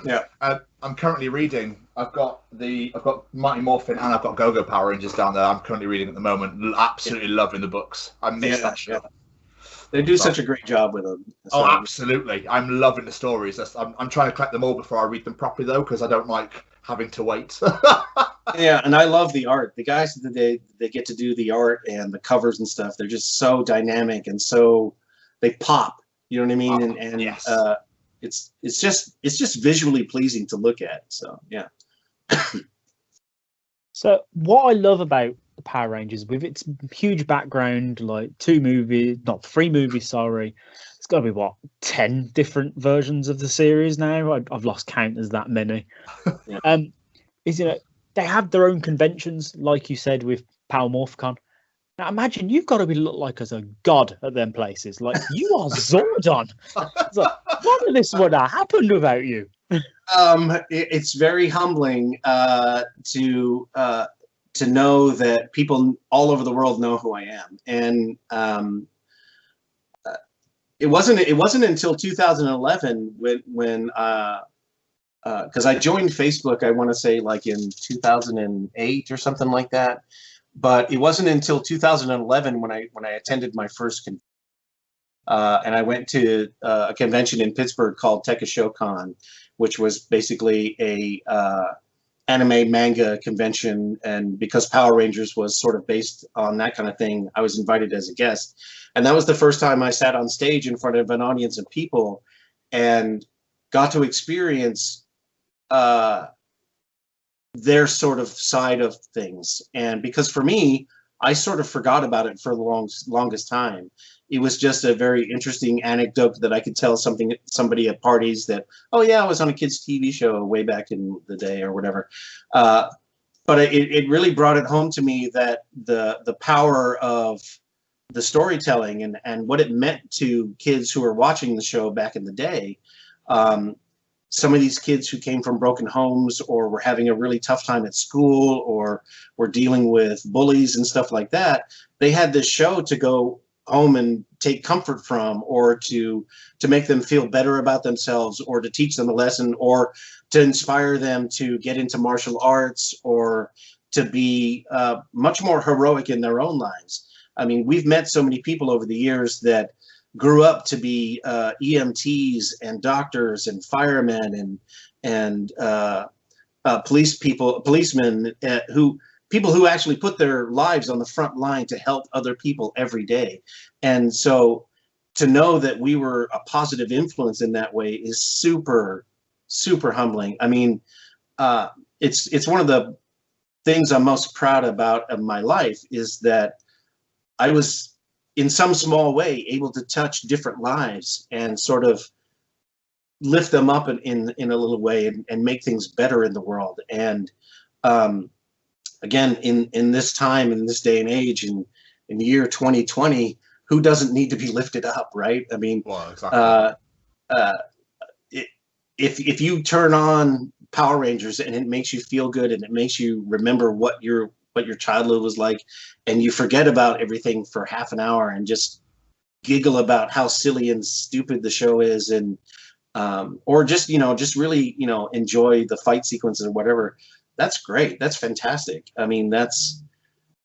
S4: Yeah.
S2: Uh, I'm currently reading. I've got the I've got Mighty Morphin and I've got Go Go Power Rangers down there. I'm currently reading at the moment. L- Absolutely loving the books. I miss
S4: Yeah,
S2: that show.
S4: Yeah. They do such a great job with them.
S2: Oh, absolutely! I'm loving the stories. I'm, I'm trying to collect them all before I read them properly, though, because I don't like having to wait.
S4: yeah, and I love the art. The guys that they they get to do the art and the covers and stuff. They're just so dynamic and so they pop. You know what I mean?
S2: Oh,
S4: and and
S2: yes.
S4: uh, it's it's just it's just visually pleasing to look at. So yeah.
S1: So what I love about the Power Rangers, with its huge background, like two movies, not three movies, sorry, it's got to be what ten different versions of the series now. I, I've lost count as that many.
S4: Yeah.
S1: Um, is you know they have their own conventions, like you said with Power Morphicon. Now imagine you've got to be look like as a god at them places. Like you are Zordon. It's like, none of this would have happened without you.
S4: um, it, it's very humbling uh, to uh, to know that people all over the world know who I am, and um, it wasn't it wasn't until 2011 when when uh because I joined Facebook, I want to say like in 2008 or something like that. But it wasn't until 2011 when I when I attended my first con- uh, and I went to uh, a convention in Pittsburgh called Tekkoshocon, which was basically a uh, anime manga convention. And because Power Rangers was sort of based on that kind of thing, I was invited as a guest. And that was the first time I sat on stage in front of an audience of people and got to experience uh, their sort of side of things. And because for me, I sort of forgot about it for the long, longest time. It was just a very interesting anecdote that I could tell something somebody at parties that, oh yeah, I was on a kids' TV show way back in the day or whatever. Uh, but it, it really brought it home to me that the the power of the storytelling and and what it meant to kids who were watching the show back in the day. Um, some of these kids who came from broken homes or were having a really tough time at school or were dealing with bullies and stuff like that they had this show to go home and take comfort from or to to make them feel better about themselves or to teach them a lesson or to inspire them to get into martial arts or to be uh, much more heroic in their own lives. I mean we've met so many people over the years that grew up to be uh, EMTs and doctors and firemen and and uh, uh, police people, policemen uh, who people who actually put their lives on the front line to help other people every day. And so to know that we were a positive influence in that way is super super humbling. I mean, uh, it's it's one of the things I'm most proud about of my life is that I was in some small way able to touch different lives and sort of lift them up in in, in a little way and, and make things better in the world and um, again in in this time in this day and age in in the year 2020 who doesn't need to be lifted up right i mean
S2: Well, exactly.
S4: uh, uh, it, if if you turn on Power Rangers and it makes you feel good and it makes you remember what your what your childhood was like, and you forget about everything for half an hour and just giggle about how silly and stupid the show is, and um, or just you know just really you know enjoy the fight sequences or whatever. That's great. That's fantastic. I mean that's.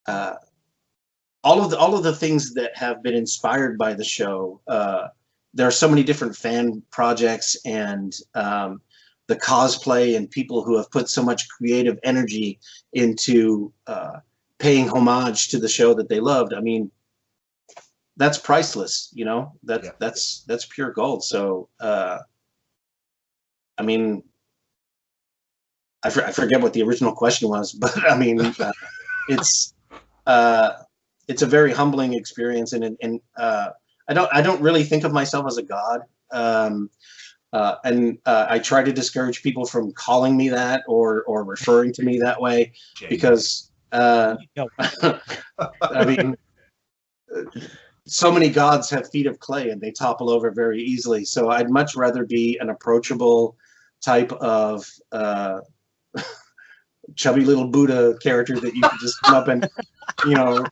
S4: Uh, all of the all of the things that have been inspired by the show uh, there are so many different fan projects and um, the cosplay and people who have put so much creative energy into uh, paying homage to the show that they loved. I mean, that's priceless. You know that
S2: Yeah.
S4: that's that's pure gold. So, uh, I mean, I, for, I forget what the original question was, but I mean, uh, it's uh, it's a very humbling experience, and and uh, I don't I don't really think of myself as a god. Um, uh, and uh, I try to discourage people from calling me that or or referring to me that way
S2: Jay.
S4: because uh, I mean, so many gods have feet of clay and they topple over very easily. So I'd much rather be an approachable type of uh, chubby little Buddha character that you could just come up and you know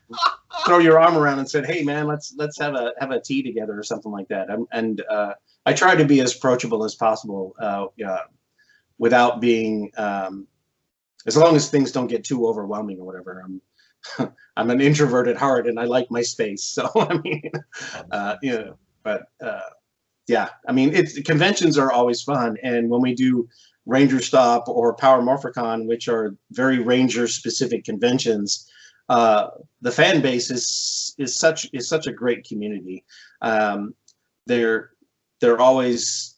S4: throw your arm around and said, "Hey man, let's let's have a have a tea together" or something like that. Um, and uh, I try to be as approachable as possible, uh, yeah, without being, um, as long as things don't get too overwhelming or whatever. I'm I'm an introvert at heart, and I like my space. So I mean, uh, you know, but uh, yeah, I mean, it's conventions are always fun, and when we do Ranger Stop or Power Morphicon, which are very Ranger specific conventions, uh, the fan base is is such is such a great community. Um, they're they're always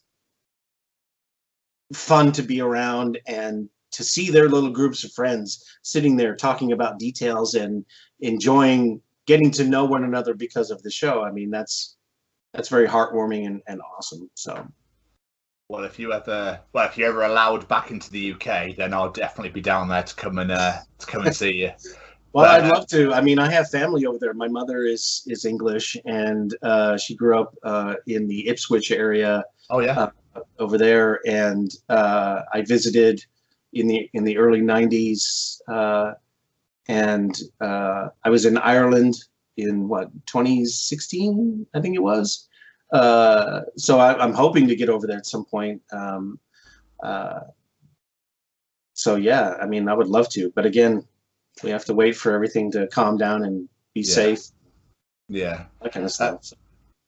S4: fun to be around and to see their little groups of friends sitting there talking about details and enjoying getting to know one another because of the show. I mean, that's that's very heartwarming and, and awesome. So
S2: Well, if you ever, well, if you're ever allowed back into the UK, then I'll definitely be down there to come and uh, to come and see you.
S4: Well,
S2: But-
S4: I'd love to. I mean, I have family over there. My mother is is English, and uh, she grew up uh, in the Ipswich area
S2: Oh yeah,
S4: Uh, over there. And uh, I visited in the in the early '90s, uh, and uh, I was in Ireland in what 2016, I think it was. Uh, so I, I'm hoping to get over there at some point. Um, uh, so yeah, I mean, I would love to, but again, we have to wait for everything to calm down and be
S2: Yeah.
S4: safe,
S2: Yeah.
S4: that kind of stuff. So,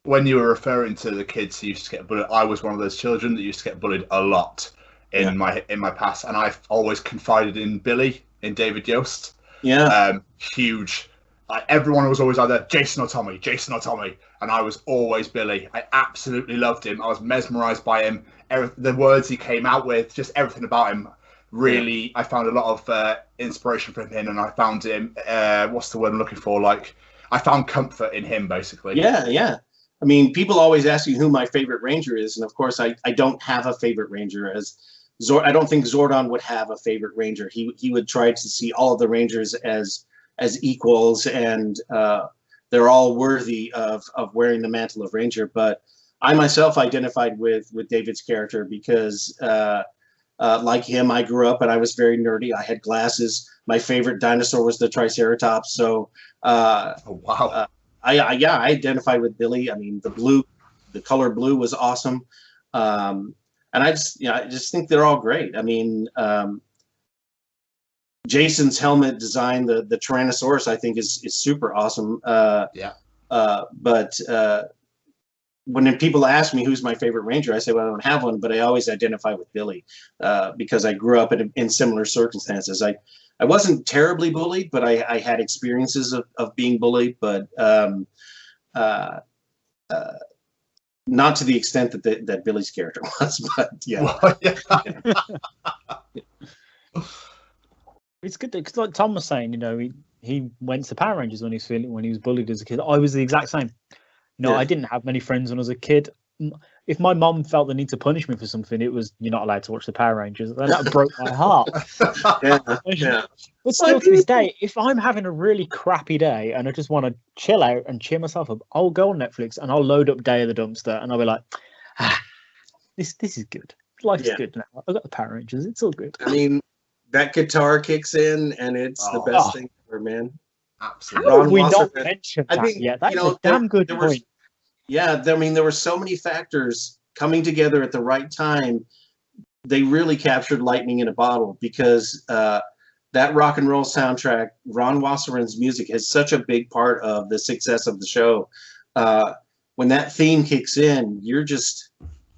S2: When you were referring to the kids who used to get bullied, I was one of those children that used to get bullied a lot in
S4: Yeah.
S2: my in my past, and I've always confided in Billy, in David Yost.
S4: yeah,
S2: um, huge. Like everyone was always either Jason or Tommy, Jason or Tommy, and I was always Billy. I absolutely loved him. I was mesmerized by him. Every, the words he came out with, just everything about him. Really, I found a lot of uh, inspiration from him, and I found him. Uh, what's the word I'm looking for? Like, I found comfort in him, basically.
S4: yeah, yeah. I mean, people always ask me who my favorite ranger is, and of course, I, I don't have a favorite ranger. As Zord, I don't think Zordon would have a favorite ranger. He he would try to see all of the rangers as as equals, and uh, they're all worthy of of wearing the mantle of ranger. But I myself identified with with David's character because, uh, uh, like him, I grew up and I was very nerdy. I had glasses. My favorite dinosaur was the Triceratops. So. Uh,
S2: Oh, wow.
S4: Uh, I, I yeah, I identified with Billy. I mean, the blue, the color blue was awesome, um, and I just yeah, I just think they're all great. I mean, um, Jason's helmet design, the the Tyrannosaurus, I think is is super awesome. Uh,
S2: Yeah.
S4: Uh, but uh, when people ask me who's my favorite ranger, I say, well, I don't have one, but I always identify with Billy uh, because I grew up in, in similar circumstances. I I wasn't terribly bullied, but I, I had experiences of, of being bullied, but um, uh, uh, not to the extent that the, that Billy's character was. But yeah,
S2: Well, yeah.
S1: It's good because, like Tom was saying, you know, he, he went to Power Rangers when he was feeling when he was bullied as a kid. I was the exact same. No,
S4: Yeah.
S1: I didn't have many friends when I was a kid. If my mum felt the need to punish me for something, it was you're not allowed to watch the Power Rangers. And that broke my heart.
S4: yeah, yeah.
S1: But still, to this day, if I'm having a really crappy day and I just want to chill out and cheer myself up, I'll go on Netflix and I'll load up Day of the Dumpster and I'll be like, ah, this this is good. Life's
S4: Yeah.
S1: good now. I've got the Power Rangers. It's all good.
S4: I mean, that guitar kicks in, and it's the
S2: Oh.
S4: best
S1: Oh.
S4: thing ever, man.
S2: Absolutely.
S1: How
S4: Ron
S1: have we not
S4: Wasserman-
S1: mentioned
S4: I
S1: that
S4: think,
S1: yet? That's
S4: you know,
S1: a damn good
S4: there was-
S1: point.
S4: Yeah, I mean, there were so many factors coming together at the right time. They really captured lightning in a bottle because uh, that rock and roll soundtrack, Ron Wasserman's music, is such a big part of the success of the show. Uh, when that theme kicks in, you're just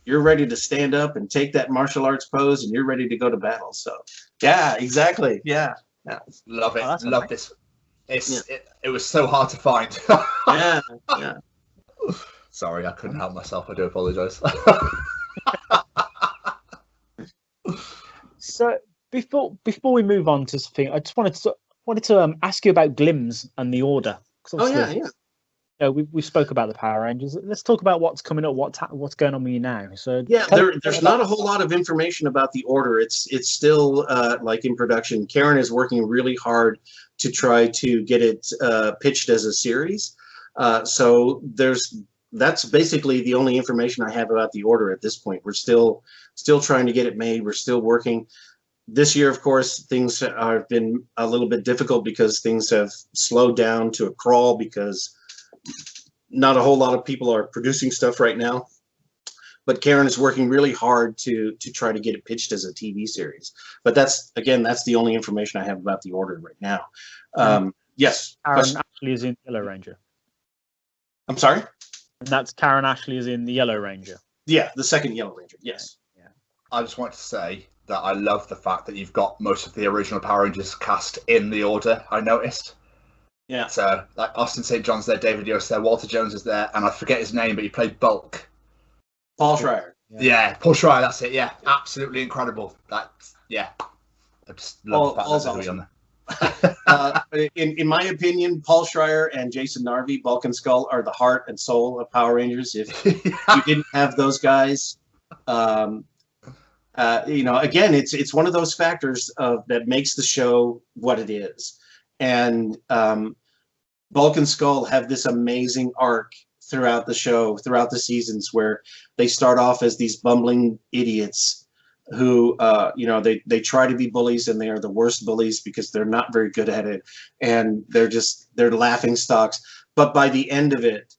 S4: you're ready to stand up and take that martial arts pose, and you're ready to go to battle. So, yeah, exactly. Yeah,
S2: Love it.
S1: Oh,
S2: Love
S1: nice.
S2: this. It's it, it was so hard to find.
S4: yeah, yeah.
S2: Sorry, I couldn't help myself. I do apologize.
S1: So before before we move on to something, I just wanted to wanted to um, ask you about Glims and the Order. 'Cause
S4: Oh yeah,
S1: obviously,
S4: yeah.
S1: Know, we we spoke about the Power Rangers. Let's talk about what's coming up. What's ha- what's going on with you now? So
S4: Yeah, there, there's not a whole lot of information about the order. It's it's still uh, like in production. Karen is working really hard to try to get it uh, pitched as a series. Uh, so there's that's basically the only information I have about the order at this point. We're still still trying to get it made. We're still working. This year, of course, things have been a little bit difficult because things have slowed down to a crawl because not a whole lot of people are producing stuff right now but Karen is working really hard to to try to get it pitched as a TV series. But that's again, that's the only information I have about the order right now. Um, yes,
S1: Karen
S4: question?
S1: Ashley is in Yellow Ranger,
S4: I'm sorry.
S1: and that's Karen Ashley is in the Yellow Ranger.
S4: Yeah, the second Yellow Ranger. Yes. Yeah.
S2: I just want to say that I love the fact that you've got most of the original Power Rangers cast in the order. I noticed.
S4: Yeah.
S2: So, like Austin St. John's there, David Yost there, Walter Jones is there, and I forget his name, but he played Bulk.
S4: Paul Schrier.
S2: Yeah, Paul Schrier, that's it. Yeah, absolutely incredible. That's yeah. I just love
S4: Paul-
S2: the fact
S4: Paul's
S2: that he's
S4: awesome.
S2: on there.
S4: Uh, in in my opinion, Paul Schrier and Jason Narvy, Bulk and Skull, are the heart and soul of Power Rangers. If you didn't have those guys, um, uh, you know, again, it's it's one of those factors of that makes the show what it is. And um, Bulk and Skull have this amazing arc throughout the show, throughout the seasons, where they start off as these bumbling idiots who, uh, you know, they they try to be bullies and they are the worst bullies because they're not very good at it, and they're just they're laughing stocks. But by the end of it,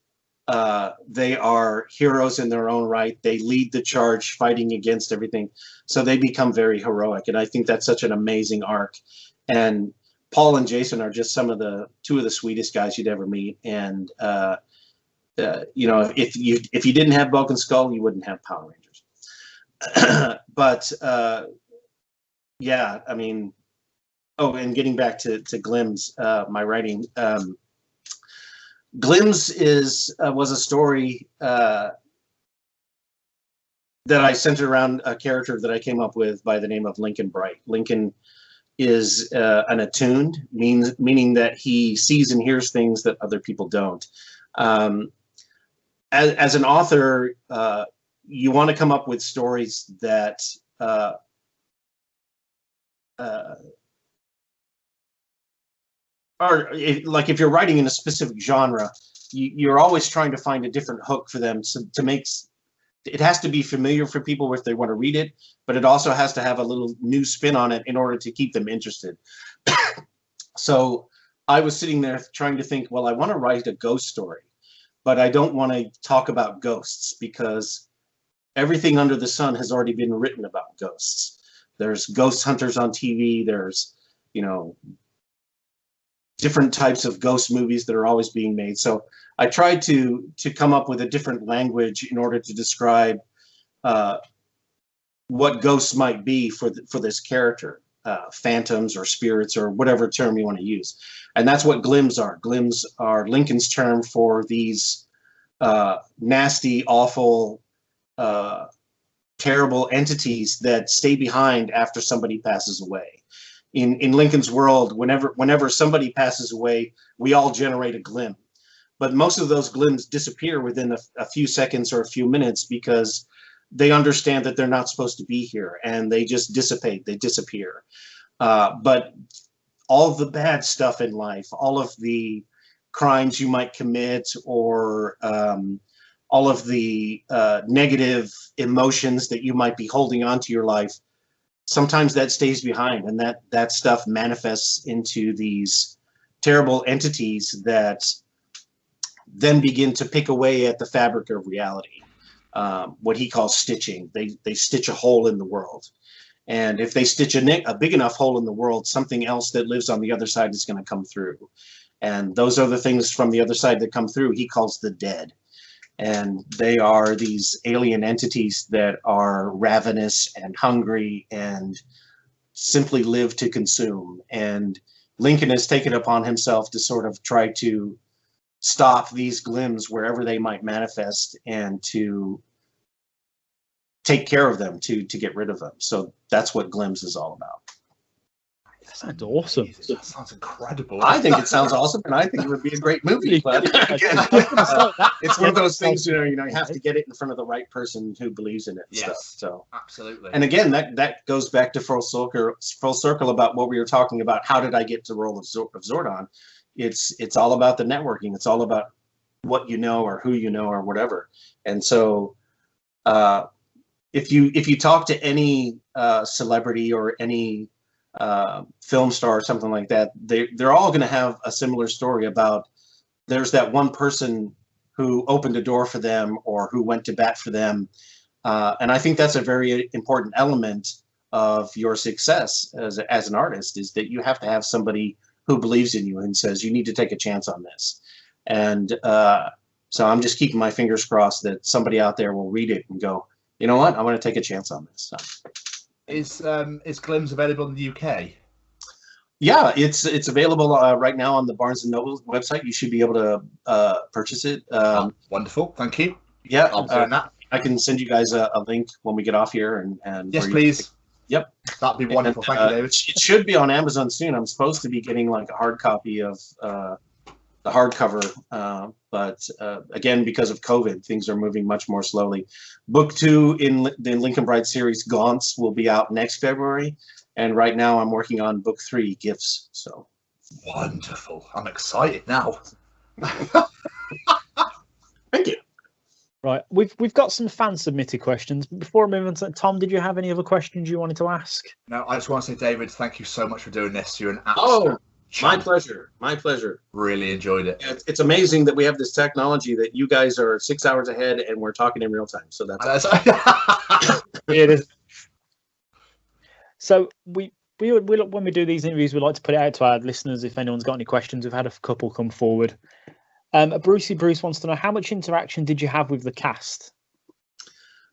S4: uh, they are heroes in their own right. They lead the charge, fighting against everything. So they become very heroic, and I think that's such an amazing arc. And Paul and Jason are just some of the two of the sweetest guys you'd ever meet. And uh, uh, you know, if you if you didn't have Bulk and Skull, you wouldn't have Power Rangers. but uh, yeah, I mean, oh, and getting back to to Glims, uh, my writing. Um, Glims is uh, was a story uh, that I centered around a character that I came up with by the name of Lincoln Bright. Lincoln is uh, an attuned, means meaning that he sees and hears things that other people don't. Um, as, as an author, uh, you want to come up with stories that uh, uh, or if, like if you're writing in a specific genre, you, you're always trying to find a different hook for them to, to make. It has to be familiar for people if they want to read it, but it also has to have a little new spin on it in order to keep them interested. so I was sitting there trying to think, well, I want to write a ghost story, but I don't want to talk about ghosts because everything under the sun has already been written about ghosts. There's ghost hunters on TV. There's, you know, different types of ghost movies that are always being made. So I tried to to come up with a different language in order to describe uh, what ghosts might be for the, for this character, uh, phantoms or spirits or whatever term you want to use, and that's what glims are. Glims are Lincoln's term for these uh, nasty, awful, uh, terrible entities that stay behind after somebody passes away. In in Lincoln's world, whenever whenever somebody passes away, we all generate a glim, but most of those glims disappear within a, a few seconds or a few minutes because they understand that they're not supposed to be here and they just dissipate, they disappear. Uh, but all of the bad stuff in life, all of the crimes you might commit, or um, all of the uh, negative emotions that you might be holding onto your life sometimes that stays behind and that that stuff manifests into these terrible entities that then begin to pick away at the fabric of reality um, what he calls stitching. They they stitch a hole in the world. And if they stitch a, a big enough hole in the world something else that lives on the other side is going to come through. And those are the things from the other side that come through he calls the dead. And they are these alien entities that are ravenous and hungry and simply live to consume. And Lincoln has taken upon himself to sort of try to stop these glims wherever they might manifest and to take care of them to to get rid of them. So that's what glims is all about.
S1: That sounds awesome.
S2: That sounds incredible.
S4: I think it sounds awesome, and I think it would be a great movie. But again, uh, it's one of those things, you know, you know, you have to get it in front of the right person who believes in it. And
S2: Yes.
S4: stuff, so,
S2: Absolutely.
S4: and again, that that goes back to full circle, full circle about what we were talking about. How did I get to the role of, Zor- of Zordon? It's it's all about the networking. It's all about what you know or who you know or whatever. And so, uh, if you if you talk to any uh, celebrity or any uh, film star or something like that, they they're all going to have a similar story about there's that one person who opened a door for them or who went to bat for them, uh, and I think that's a very important element of your success as as an artist is that you have to have somebody who believes in you and says you need to take a chance on this, and uh, so I'm just keeping my fingers crossed that somebody out there will read it and go, you know what, I'm going to take a chance on this. So,
S2: is um is Glims available in the UK?
S4: Yeah, it's it's available uh, right now on the Barnes and Noble website. You should be able to uh, purchase it. Um,
S2: Wonderful. Thank you.
S4: yeah,
S2: I'll
S4: uh,
S2: that.
S4: I can send you guys a, a link when we get off here, and and
S2: Yes, please.
S4: Yep.
S2: That'd be wonderful.
S4: And,
S2: Thank
S4: uh,
S2: you, David.
S4: It should be on Amazon soon. I'm supposed to be getting like a hard copy of uh, the hardcover, uh, but uh, again, because of COVID, things are moving much more slowly. Book two in Li- the Lincoln Bright series, Gaunts, will be out next February, and right now I'm working on book three, Gifts. So
S2: Wonderful. I'm excited now.
S4: thank you.
S1: Right, we've we've got some fan submitted questions. Before I move on to Tom, did you have any other questions you wanted to ask?
S2: No, I just want to say, David, thank you so much for doing this. You're an
S4: Oh,
S2: absolute
S4: My pleasure. My pleasure.
S2: Really enjoyed it.
S4: It's, it's amazing that we have this technology that you guys are six hours ahead and we're talking in real time. So that's
S2: That's-
S1: it is. So we we we when we do these interviews, we like to put it out to our listeners. If anyone's got any questions, we've had a couple come forward. Um, Brucey Bruce wants to know how much interaction did you have with the cast?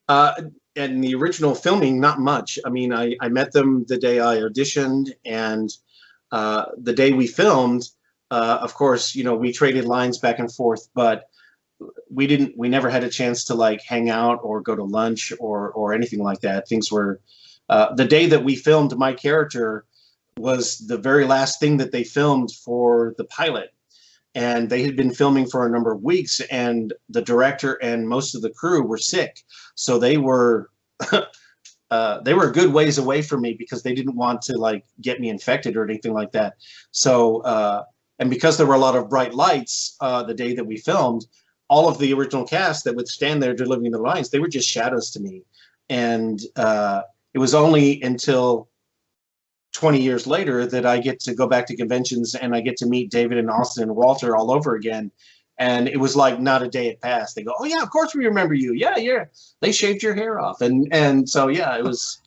S4: Uh, and the original filming, not much. I mean, I, I met them the day I auditioned, and uh, the day we filmed. Uh, of course, you know, we traded lines back and forth, but we didn't. We never had a chance to like hang out or go to lunch or or anything like that. Things were. Uh, the day that we filmed my character was the very last thing that they filmed for the pilot and they had been filming for a number of weeks and the director and most of the crew were sick. So they were uh, they were a good ways away from me because they didn't want to like get me infected or anything like that. So uh, and because there were a lot of bright lights uh, the day that we filmed all of the original cast that would stand there delivering the lines they were just shadows to me. And uh, it was only until 20 years later that I get to go back to conventions and I get to meet David and Austin and Walter all over again. And it was like not a day had passed. They go, "Oh yeah, of course we remember you. Yeah, yeah. They shaved your hair off." And and so yeah, it was.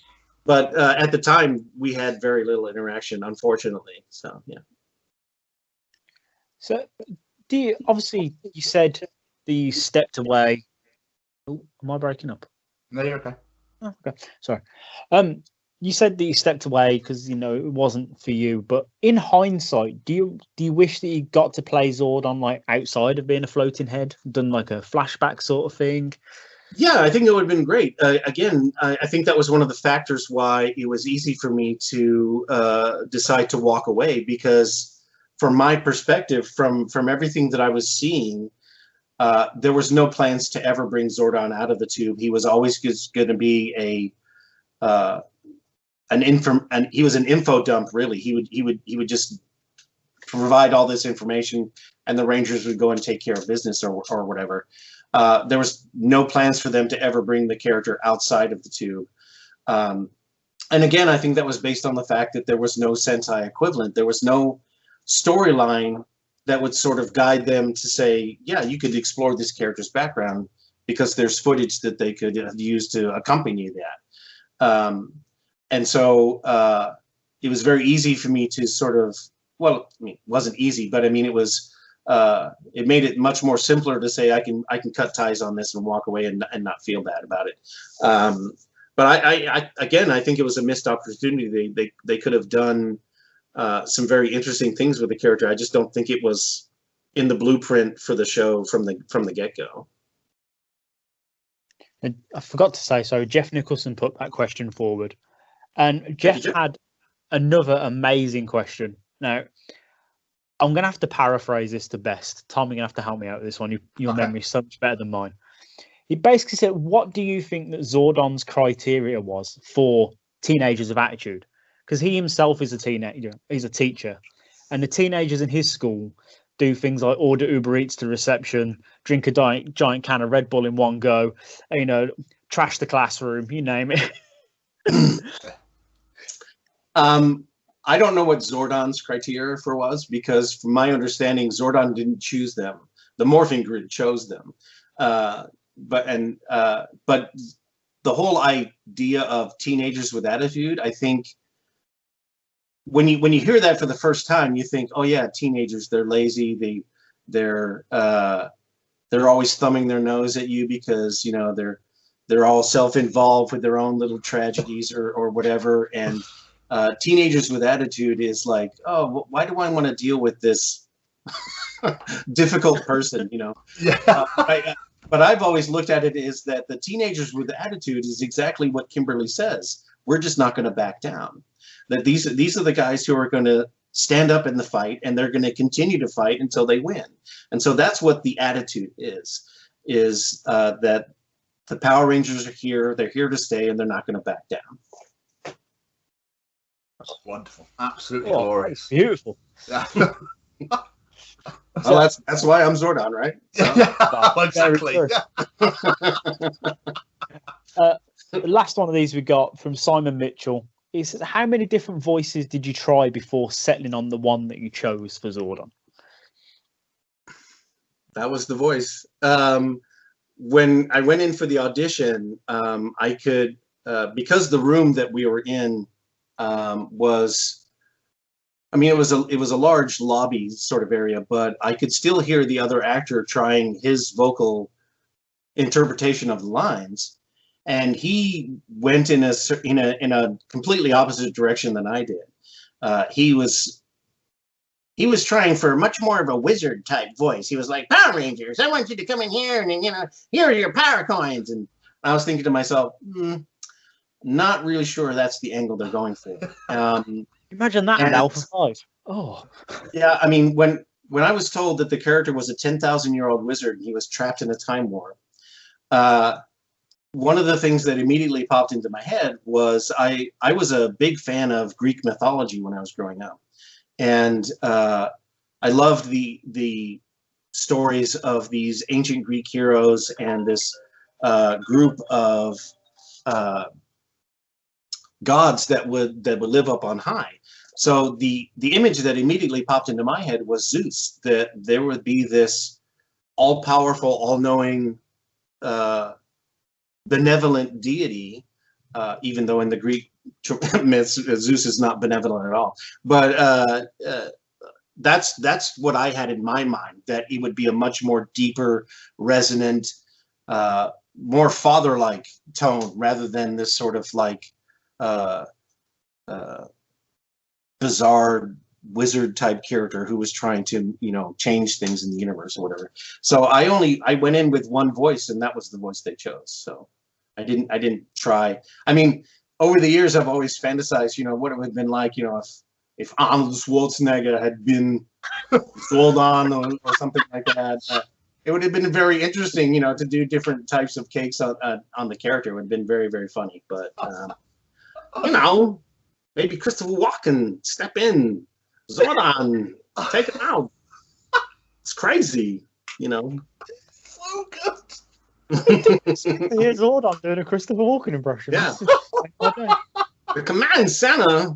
S4: But uh, at the time, we had very little interaction, unfortunately. So yeah.
S1: So, do you obviously you said that you stepped away? Oh, am I breaking up?
S2: no, you're okay.
S1: Oh, okay, sorry. Um, you said that you stepped away because you know it wasn't for you. But in hindsight, do you do you wish that you got to play Zordon like outside of being a floating head, done like a flashback sort of thing?
S4: Yeah, I think it would have been great. Uh, again, I, I think that was one of the factors why it was easy for me to uh, decide to walk away because, from my perspective, from from everything that I was seeing, uh, there was no plans to ever bring Zordon out of the tube. He was always going to be a uh, an info, and he was an info dump. Really, he would he would he would just provide all this information, and the Rangers would go and take care of business or or whatever. Uh, there was no plans for them to ever bring the character outside of the tube. Um, and again, I think that was based on the fact that there was no Sentai equivalent. There was no storyline that would sort of guide them to say, yeah, you could explore this character's background because there's footage that they could use to accompany that. Um, and so uh, it was very easy for me to sort of, well, I mean, it wasn't easy, but I mean, it was uh, it made it much more simpler to say I can I can cut ties on this and walk away and, and not feel bad about it. Um, but I, I, I again I think it was a missed opportunity. They they they could have done uh, some very interesting things with the character. I just don't think it was in the blueprint for the show from the from the get go.
S1: I forgot to say, so Jeff Nicholson put that question forward, and Jeff had another amazing question. Now, I'm going to have to paraphrase this to best. Tom, you're going to have to help me out with this one. You, your
S2: Okay.
S1: memory's so much better than mine. He basically said, "What do you think that Zordon's criteria was for teenagers of attitude?" Because he himself is a teenager, he's a teacher, and the teenagers in his school do things like order Uber Eats to reception, drink a giant, giant can of Red Bull in one go, you know, trash the classroom, you name it.
S4: Um, I don't know what Zordon's criteria for was because, from my understanding, Zordon didn't choose them. The morphing grid chose them. Uh, but and uh, but the whole idea of teenagers with attitude, I think, when you when you hear that for the first time, you think, oh yeah, teenagers, they're lazy, they they're uh, they're always thumbing their nose at you because you know they're they're all self-involved with their own little tragedies or or whatever and uh, teenagers with attitude is like, oh, why do I want to deal with this difficult person? You know,
S2: Yeah.
S4: uh, I, but I've always looked at it is that the teenagers with attitude is exactly what Kimberly says. We're just not going to back down. That these these are the guys who are going to stand up in the fight, and they're going to continue to fight until they win. And so that's what the attitude is. Is uh, that the Power Rangers are here? They're here to stay, and they're not going to back down.
S2: Wonderful. Absolutely
S1: Oh,
S2: glorious.
S1: Beautiful.
S2: Yeah.
S4: Well, that's that's why I'm Zordon, right? So,
S2: yeah. exactly.
S1: Very The last one of these we got from Simon Mitchell. He says, how many different voices did you try before settling on the one that you chose for Zordon?
S4: That was the voice. Um, when I went in for the audition, um, I could uh, because the room that we were in um, was, I mean, it was a it was a large lobby sort of area, but I could still hear the other actor trying his vocal interpretation of the lines, and he went in a in a in a completely opposite direction than I did. Uh, he was he was trying for much more of a wizard type voice. He was like, Power Rangers, I want you to come in here and, you know, here are your power coins. And I was thinking to myself, hmm, not really sure that's the angle they're going for. Um,
S1: Imagine that in
S4: And-
S1: Alpha Five. Oh,
S4: yeah, I mean, when when I was told that the character was a 10,000 year old wizard and he was trapped in a time warp, uh, one of the things that immediately popped into my head was I, I was a big fan of Greek mythology when I was growing up. And uh, I loved the, the stories of these ancient Greek heroes and this uh, group of uh, gods that would that would live up on high. So the the image that immediately popped into my head was Zeus. That there would be this all powerful, all knowing, uh, benevolent deity. Uh, even though in the Greek myths Zeus is not benevolent at all, but uh, uh, that's that's what I had in my mind. That it would be a much more deeper, resonant, uh, more father-like tone rather than this sort of like. Uh, uh, bizarre wizard type character who was trying to you know change things in the universe or whatever. So i only i went in with one voice and that was the voice they chose. So i didn't i didn't try. I mean over the years i've always fantasized you know what it would have been like you know if if arnold schwarzenegger had been sold on or, or something like that. Uh, it would have been very interesting you know to do different types of cakes on, uh, on the character. It would have been very very funny but um, you know maybe Christopher Walken step in, Zordon, take him out. It's crazy, you know.
S2: So good.
S1: here's Zordon doing a Christopher Walken impression.
S4: Yeah. The command center,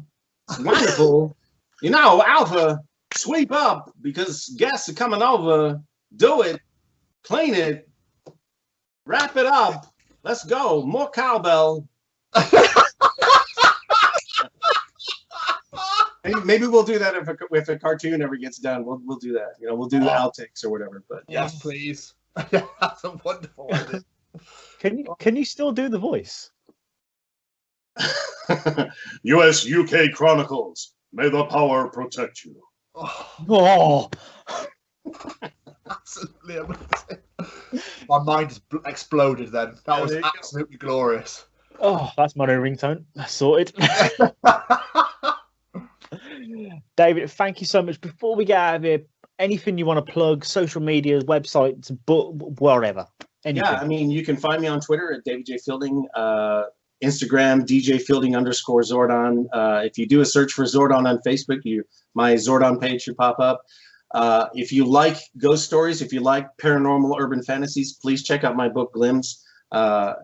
S4: it's wonderful. You know, Alpha, sweep up because guests are coming over. Do it, clean it, wrap it up. Let's go. More cowbell. Maybe, maybe we'll do that if a, if a cartoon ever gets done. We'll, we'll do that. You know, we'll do the outtakes or whatever. But
S2: Yes, please. That's a wonderful idea.
S1: Can you can you still do the voice?
S4: U.S. UK Chronicles. May the power protect you.
S2: Oh,
S1: Oh,
S2: absolutely amazing. My mind just bl- exploded then. That
S1: Yeah,
S2: was
S1: there you go.
S2: absolutely glorious.
S1: oh, that's my new ringtone. That's sorted. David, thank you so much. Before we get out of here, anything you want to plug, social media, websites, book, whatever. Anything.
S4: Yeah, I mean, you can find me on Twitter at David J. Fielding, uh, Instagram, DJ Fielding underscore Zordon. Uh, if you do a search for Zordon on Facebook, you my Zordon page should pop up. Uh, if you like ghost stories, if you like paranormal urban fantasies, please check out my book Glimpse. Uh,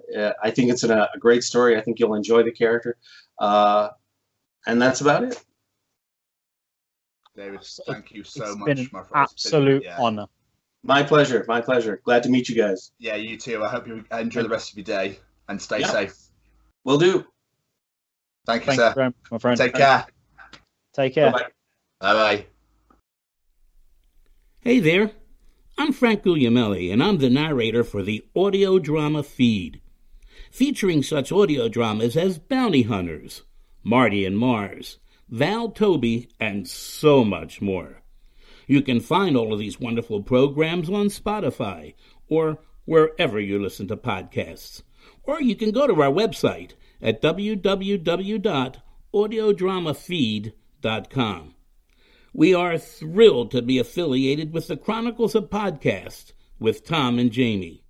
S4: I think it's a, a great story. I think you'll enjoy the character. Uh, and that's about it.
S2: David, thank you so
S1: It's
S2: much,
S1: been
S2: my friend.
S1: Absolute
S2: yeah.
S1: honor.
S4: My pleasure. My pleasure. Glad to meet you guys.
S2: Yeah, you too. I hope you enjoy the rest of your day and stay
S4: Yeah.
S2: safe.
S4: Will do.
S2: Thank you,
S1: Thank you
S2: sir.
S1: very much, my friend.
S2: Take care.
S1: Take care.
S4: Bye-bye.
S2: Bye bye.
S6: Hey there, I'm Frank Guglielmelli, and I'm the narrator for the audio drama feed, featuring such audio dramas as Bounty Hunters, Marty and Mars, Val Toby, and so much more. You can find all of these wonderful programs on Spotify or wherever you listen to podcasts. Or you can go to our website at www.audiodramafeed.com. We are thrilled to be affiliated with the Chronicles of Podcast with Tom and Jamie.